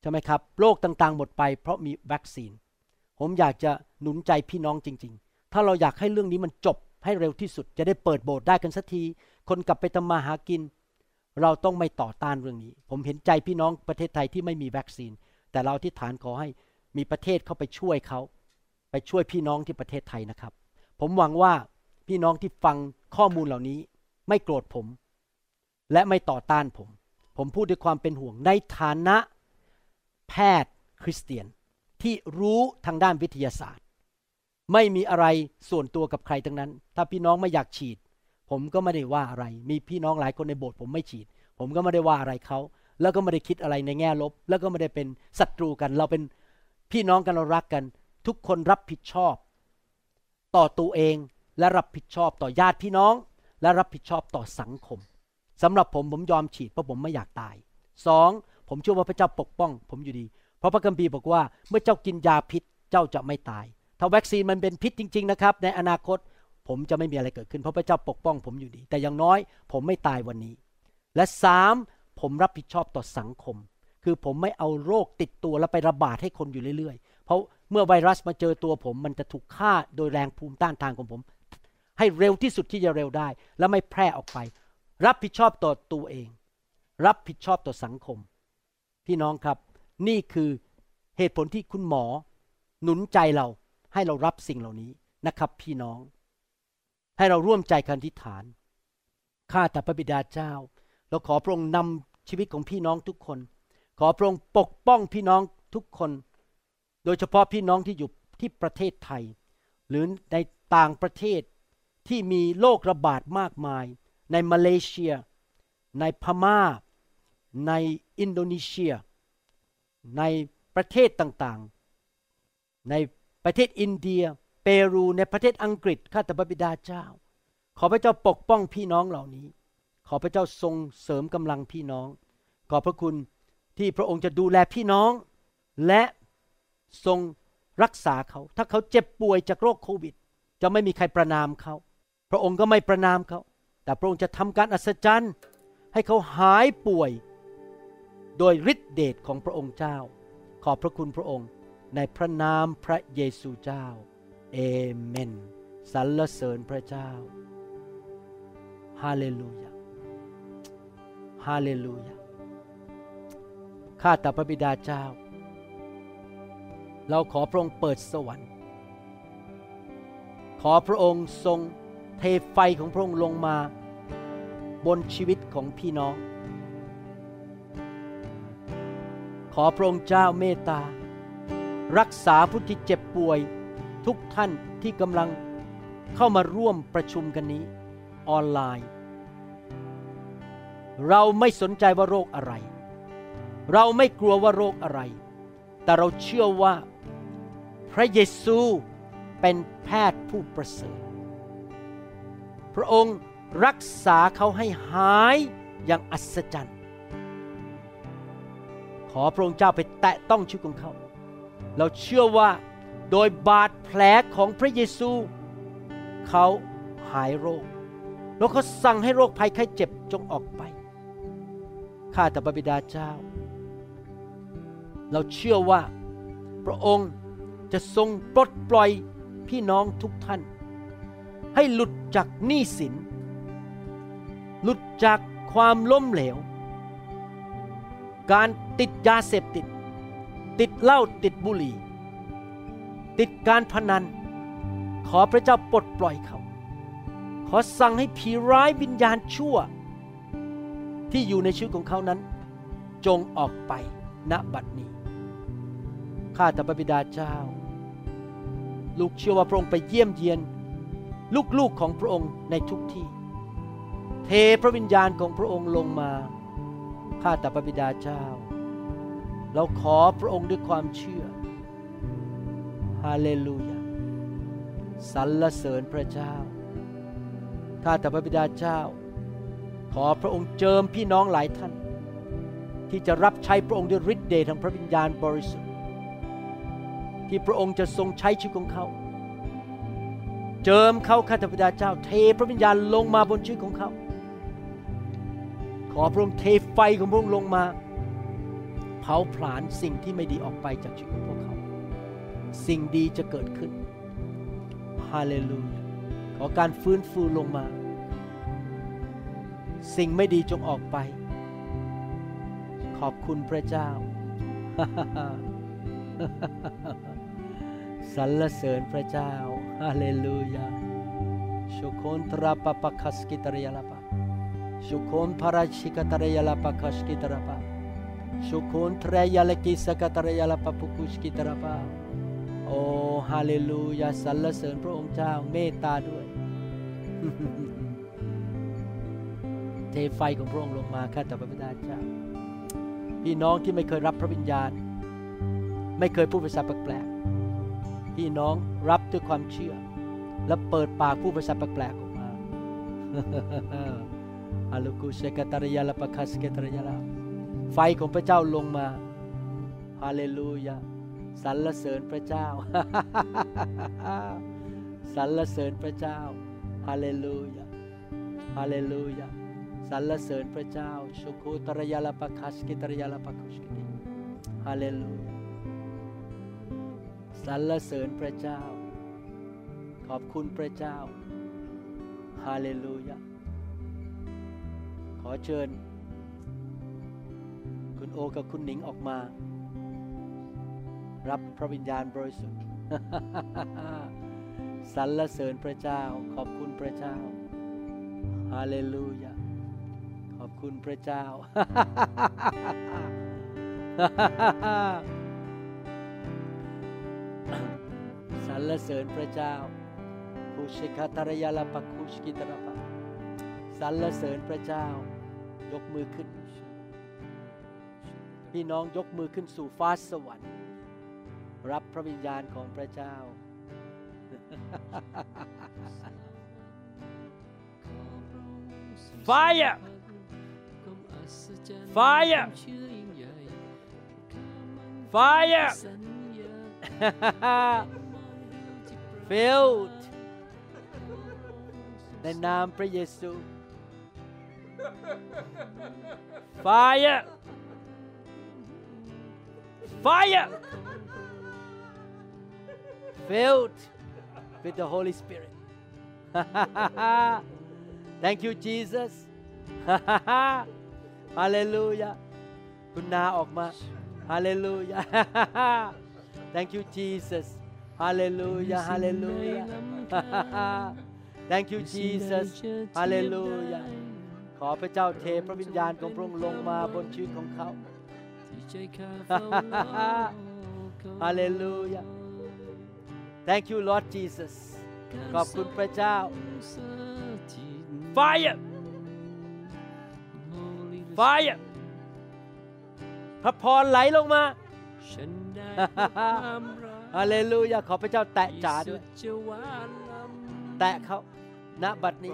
ใช่ไหมครับโรคต่างๆ หมดไปเพราะมีวัคซีน ผมอยากจะหนุนใจพี่น้องจริง ๆ ถ้าเราอยากให้เรื่องนี้มันจบให้เร็วที่สุดจะได้เปิดโบสถ์ได้กันสักที คนกลับไปทำมาหากิน เราต้องไม่ต่อต้านเรื่องนี้ ผมเห็นใจพี่น้องประเทศไทยที่ไม่มีวัคซีน แต่เราที่ฐานขอให้มีประเทศเข้าไปช่วยเขาไปช่วยพี่น้องที่ประเทศไทยนะครับ ผมหวังว่าพี่น้องที่ฟังข้อมูลเหล่านี้ ไม่โกรธผม และไม่ต่อต้านผม ผมพูดด้วยความเป็นห่วงในฐานะแพทย์คริสเตียนที่รู้ทางด้านวิทยาศาสตร์ ไม่มีอะไรส่วนตัวกับใครทั้งนั้น ถ้าพี่น้องไม่อยากฉีด ผมก็ไม่ได้ว่าอะไร มีพี่น้องหลายคนในโบสถ์ผมไม่ฉีด ผมก็ไม่ได้ว่าอะไรเขา แล้วก็ไม่ได้คิดอะไรในแง่ลบ แล้วก็ไม่ได้เป็นศัตรูกัน เราเป็นพี่น้องกันเรารักกัน ทุกคนรับผิดชอบ ต่อตัวเองและรับผิดชอบต่อญาติพี่น้อง และรับผิดชอบต่อสังคมสำหรับผมผมยอมฉีดเพราะผมไม่อยากตายสองผมเชื่อว่าพระเจ้าปกป้อง ผมอยู่ดี เพราะพระคัมภีร์บอกว่าเมื่อเจ้ากินยาพิษเจ้าจะไม่ตาย ถ้าวัคซีนมันเป็นพิษจริง ๆ นะครับ ในอนาคตผมจะไม่มีอะไรเกิดขึ้นเพราะพระเจ้าปกป้อง ผมอยู่ดี แต่อย่างน้อย ผมไม่ตายวันนี้ และสาม ผมรับผิดชอบต่อสังคม คือผมไม่เอาโรคติดตัวแล้วไประบาดให้คนอยู่เรื่อยๆ เพราะเมื่อไวรัสมาเจอตัวผม มันจะถูกฆ่าโดยแรงภูมิต้านทานของผม ให้เร็วที่สุดที่จะเร็วได้ และไม่แพร่ออกไป รับผิดชอบต่อตัวเอง รับผิดชอบต่อสังคม พี่น้องครับ นี่คือเหตุผลที่คุณหมอ หนุนใจเราให้เรารับสิ่งเหล่านี้นะครับ พี่น้อง ให้เราร่วมใจกันทิฐานข้าแต่พระบิดาเจ้า เราขอพระองค์นำชีวิตของพี่น้องทุกคน ขอพระองค์ปกป้องพี่น้องทุกคน โดยเฉพาะพี่น้องที่อยู่ที่ประเทศไทย หรือในต่างประเทศที่มีโรคระบาดมากมาย ในมาเลเซีย ในพม่า ในอินโดนีเซีย ในประเทศต่างๆ ในประเทศอินเดีย เปรูในประเทศอังกฤษข้าแต่พระบิดาเจ้า ขอพระเจ้าปกป้องพี่น้องเหล่านี้ ขอพระเจ้าทรงเสริมกำลังพี่น้อง ขอบพระคุณที่พระองค์จะดูแลพี่น้อง และทรงรักษาเขา ถ้าเขาเจ็บป่วยจากโรคโควิด จะไม่มีใครประนามเขา พระองค์ก็ไม่ประนามเขา แต่พระองค์จะทำการอัศจรรย์ ให้เขาหายป่วย โดยฤทธิเดชของพระองค์เจ้า ขอบพระคุณพระองค์ในพระนามพระเยซูเจ้า เอเมนสรรเสริญพระเจ้า ฮาเลลูยา ฮาเลลูยา ข้าแต่พระบิดาเจ้า เราขอพระองค์เปิดสวรรค์ ขอพระองค์ทรงเทไฟของพระองค์ลงมา บนชีวิตของพี่น้อง ขอพระองค์เจ้าเมตตา รักษาผู้ที่เจ็บป่วยทุกท่านที่กำลังเข้ามาร่วมประชุมกันนี้ออนไลน์ เราไม่สนใจว่าโรคอะไร เราไม่กลัวว่าโรคอะไร แต่เราเชื่อว่าพระเยซูเป็นแพทย์ผู้ประเสริฐ พระองค์รักษาเขาให้หายอย่างอัศจรรย์ ขอพระองค์เจ้าไปแตะต้องชีวิตของเขา เราเชื่อว่าโดยบาดแผลของพระเยซู เขาหายโรค แล้วเขาสั่งให้โรคภัยไข้เจ็บจงออกไป ข้าแต่พระบิดาเจ้า เราเชื่อว่าพระองค์จะทรงปลดปล่อยพี่น้องทุกท่าน ให้หลุดจากหนี้สิน หลุดจากความล้มเหลว การติดยาเสพติด ติดเหล้าติดบุหรี่ ติดการพนัน ขอพระเจ้าปลดปล่อยเขา ขอสั่งให้ผีร้ายวิญญาณชั่ว ที่อยู่ในชีวิตของเขานั้น จงออกไปณบัดนี้ ข้าแต่พระบิดาเจ้า ลูกเชื่อว่าพระองค์ไปเยี่ยมเยียน ลูกๆของพระองค์ในทุกที่ เทพระวิญญาณของพระองค์ลงมา ข้าแต่พระบิดาเจ้า เราขอพระองค์ด้วยความเชื่อ ฮาเลลูยาสรรเสริญพระเจ้า ข้าแต่พระบิดาเจ้า อพระองค์เจิมพี่น้องหลายท่าน ที่จะรับใช้พระองค์ด้วยฤทธิ์เดชแห่งพระวิญญาณบริสุทธิ์ ที่พระองค์จะทรงใช้ชีวิตของเขา เจิมเขาข้าแต่พระบิดาเจ้า เทพระวิญญาณลงมาบนชีวิตของเขา ขอพระองค์เทไฟของพระองค์ลงมา เผาผลาญสิ่งที่ไม่ดีออกไปจากชีวิตของพวกเขา สิ่งดีจะเกิดขึ้นฮาเลลูยาขอการฟื้นฟูลงมา สิ่งไม่ดีจงออกไป ขอบคุณพระเจ้าสรรเสริญพระเจ้าฮาเลลูยาชุคนทราปปะคัสกิตรยาลาปะชุคนพาราชิกตรยาลาปะคัสกิตราปะชุคนทรยาลกิสกตรยาลาปะปุกุสกิตราปะโอฮาเลลูยาสรรเสริญพระองค์เจ้าเมตตาด้วย ทไฟของพระองค์ลงมาข้าแต่พระบิดาเจ้าพี่น้องที่ไม่เคยรับพระวิญญาณ ไม่เคยพูดภาษาแปลกๆพี่น้องรับด้วยความเชื่อ และเปิดปากพูดภาษาแปลกๆออกมาอาลูกุเชกตารยาลปะคัสเกตารยาลาไฟของพระเจ้าลงมาฮาเลลูยาสรรเสริญพระเจ้าสรรเสริญพระเจ้าฮาเลลูยาฮาเลลูยา สรรเสริญพระเจ้าชุโคตรยาลปะคัสกิตรยาลปะคุสกิติฮาเลลูยาสรรเสริญพระเจ้า ขอบคุณพระเจ้าฮาเลลูยาขอเชิญ คุณโอกับคุณหนิงออกมา รับพระวิญญาณบริสุทธิ์สรรเสริญพระเจ้า ขอบคุณพระเจ้าฮาเลลูยา คุณพระเจ้า สรรเสริญพระเจ้าคุชิคาตารยาลาปะคุชกิตระปะสรรเสริญพระเจ้ายกมือขึ้น พี่น้องยกมือขึ้นสู่ฟ้าสวรรค์ รับพระวิญญาณของพระเจ้า Fire! Fire! Fire! Filled ในนามพระเยซู Fire! Fire! Filled with the Holy Spirit. Thank you, Jesus. ฮาเลลูยาคุณนาออกมาฮาเลลูยา thank you Jesus ฮาเลลูยาฮาเลลูยา thank you Jesus ฮาเลลูยาขอพระเจ้าเทพระวิญญาณของพระองค์ลงมาบนชีวิตของเขาฮาเลลูยา thank you Lord Jesus ขอบคุณพระเจ้า Fire Fire พระพรไหลลงมาฮาเลลูยาขอพระเจ้าแตะจาด้วยที่สุจะหวานแตะเขาณบัดนี้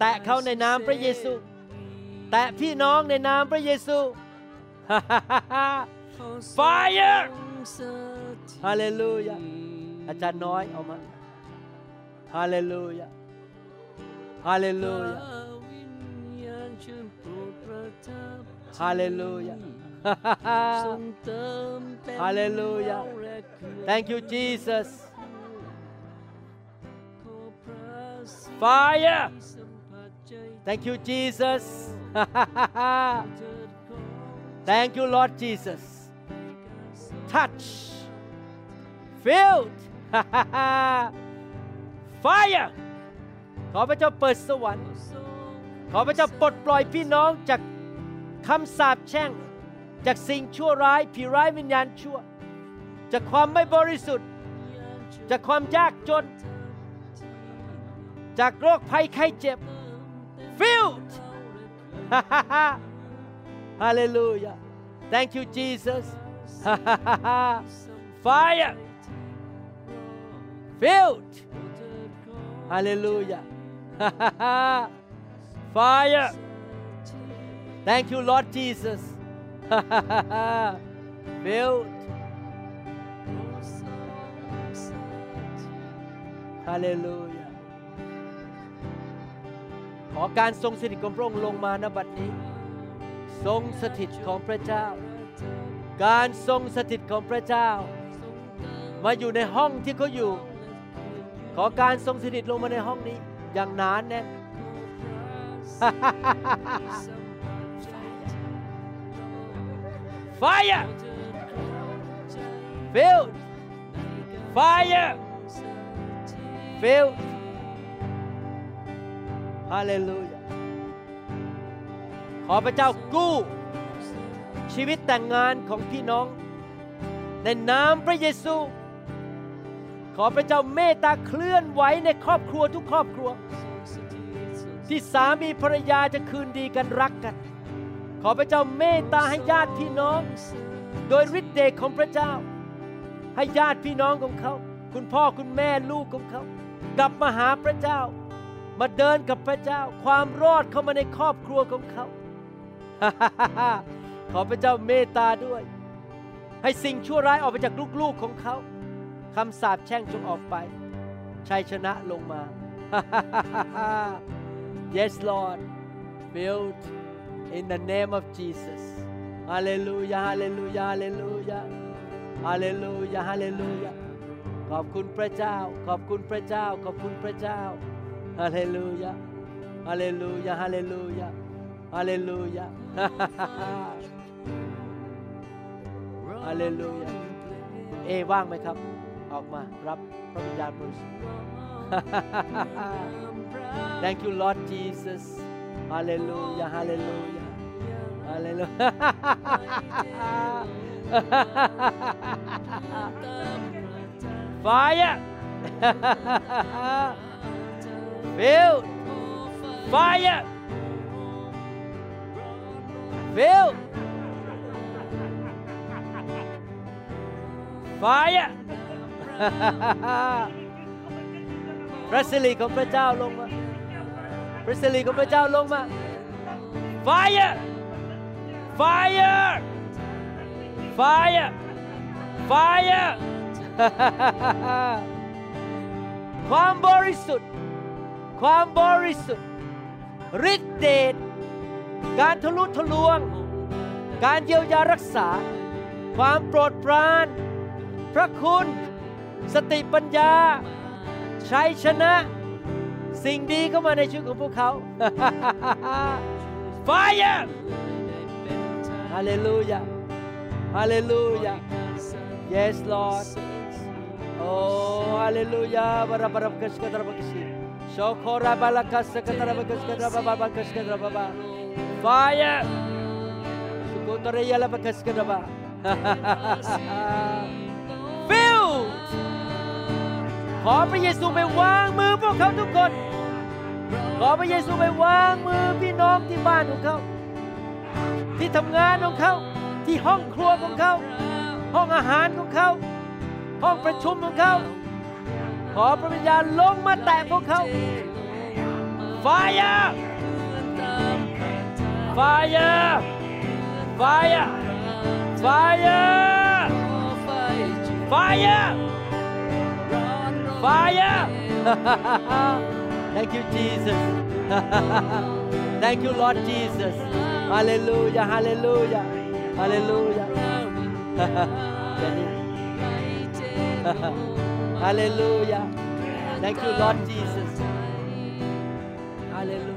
แตะเขาในนามพระเยซู แตะพี่น้องในนามพระเยซู Fire ฮาเลลูยาอาจารย์น้อยเอามาฮาเลลูยาฮาเลลูยา ญาณฉันโปรดประทับ ฮาเลลูยา <laughs> ทรงเติมเต็ม Hallelujah เราและเกื้อ Thank you Jesus ขอพระสิริ Fire สัมผัสใจ Thank you Jesus <laughs> เถิดขอ Thank you Lord Jesus ให้การทรง touch filled <laughs> fire ขอพระเจ้าเปิดสวรรค์ ขอพระเจ้าปลดปล่อยพี่น้องจากคำสาปแช่ง จากสิ่งชั่วร้ายผีร้ายวิญญาณชั่ว จากความไม่บริสุทธิ์ จากความยากจน จากโรคภัยไข้เจ็บ filled Hallelujah Thank you Jesus Fire filled Hallelujah Fire Thank you Lord Jesus filled Hallelujah ขอการทรงสถิตของพระองค์ลงมาณบัดนี้ ทรงสถิตของพระเจ้า การทรงสถิตของพระเจ้า มาอยู่ในห้องที่เขาอยู่ ขอการทรงสถิตลงมาในห้องนี้ อย่างหนานแน่น Fire filled Fire filled Hallelujah ขอพระเจ้ากู้ ชีวิตแต่งงานของพี่น้อง ในนามพระเยซู ขอพระเจ้าเมตตาเคลื่อนไหวในครอบครัวทุกครอบครัว ที่สามีภรรยาจะคืนดีกันรักกัน ขอพระเจ้าเมตตาให้ญาติพี่น้อง โดยฤทธิ์เดชของพระเจ้า ให้ญาติพี่น้องของเขา คุณพ่อคุณแม่ลูกของเขา กลับมาหาพระเจ้า มาเดินกับพระเจ้า ความรอดเข้ามาในครอบครัวของเขา ขอพระเจ้าเมตตาด้วย ให้สิ่งชั่วร้ายออกไปจากลูกๆของเขาคำสาปแช่งจงออกไปชัยชนะลงมา yes Lord build in the name of Jesus Hallelujah Hallelujah Hallelujah Hallelujah Hallelujah ขอบคุณพระเจ้า ขอบคุณพระเจ้า ขอบคุณพระเจ้า Hallelujah Hallelujah Hallelujah Hallelujah Hallelujah คุณเอว่างไหมครับ ออกมารับพระวิญญาณบริสุทธิ์ Thank you Lord Jesus. Hallelujah Hallelujah. Hallelujah. <laughs> Fire. <laughs> Filled. Fire. Filled. Fire <laughs> พระสิริของพระเจ้าลงมา พระสิริของพระเจ้าลงมา Fire Fire Fire Fire ความบริสุทธิ์ ความบริสุทธิ์ฤทธิเดชการทะลุทะลวง การเยียวยารักษา ความโปรดปราน พระคุณ สติปัญญา ชัยชนะ สิ่งดีเข้ามาในชีวิตของพวกเขา Fire Hallelujah Hallelujah Yes Lord Oh Hallelujah Barabarabakash kadarabakashi Shokora balakas kadarabakash kadarabakash kadarababa Fire Sukutaraya labakash kadaraba Filled ขอพระเยซูไปวางมือพวกเขาทุกคน ขอพระเยซูไปวางมือพี่น้องที่บ้านของเขา ที่ทำงานของเขา ที่ห้องครัวของเขา ห้องอาหารของเขา ห้องประชุมของเขา ขอพระวิญญาณลงมาแตะพวกเขา Fire Fire Fire Fire Fire Fire! <laughs> Thank you, Jesus. <laughs> Thank you, Lord Jesus. Hallelujah, hallelujah, hallelujah. <laughs> hallelujah. Thank you, Lord Jesus. Hallelujah.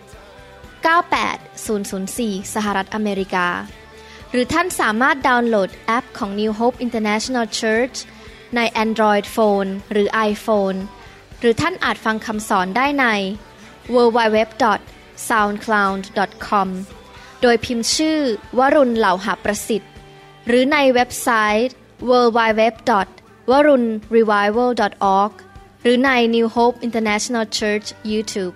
98004 สหรัฐอเมริกา หรือท่านสามารถดาวน์โหลดแอปของ New Hope International Church ใน Android Phone หรือ iPhone หรือท่านอาจฟังคำสอนได้ใน www.soundcloud.com โดยพิมพ์ชื่อวรุณเหล่าหาประสิทธิ์ หรือในเว็บไซต์ www.warunrevival.org หรือใน New Hope International Church YouTube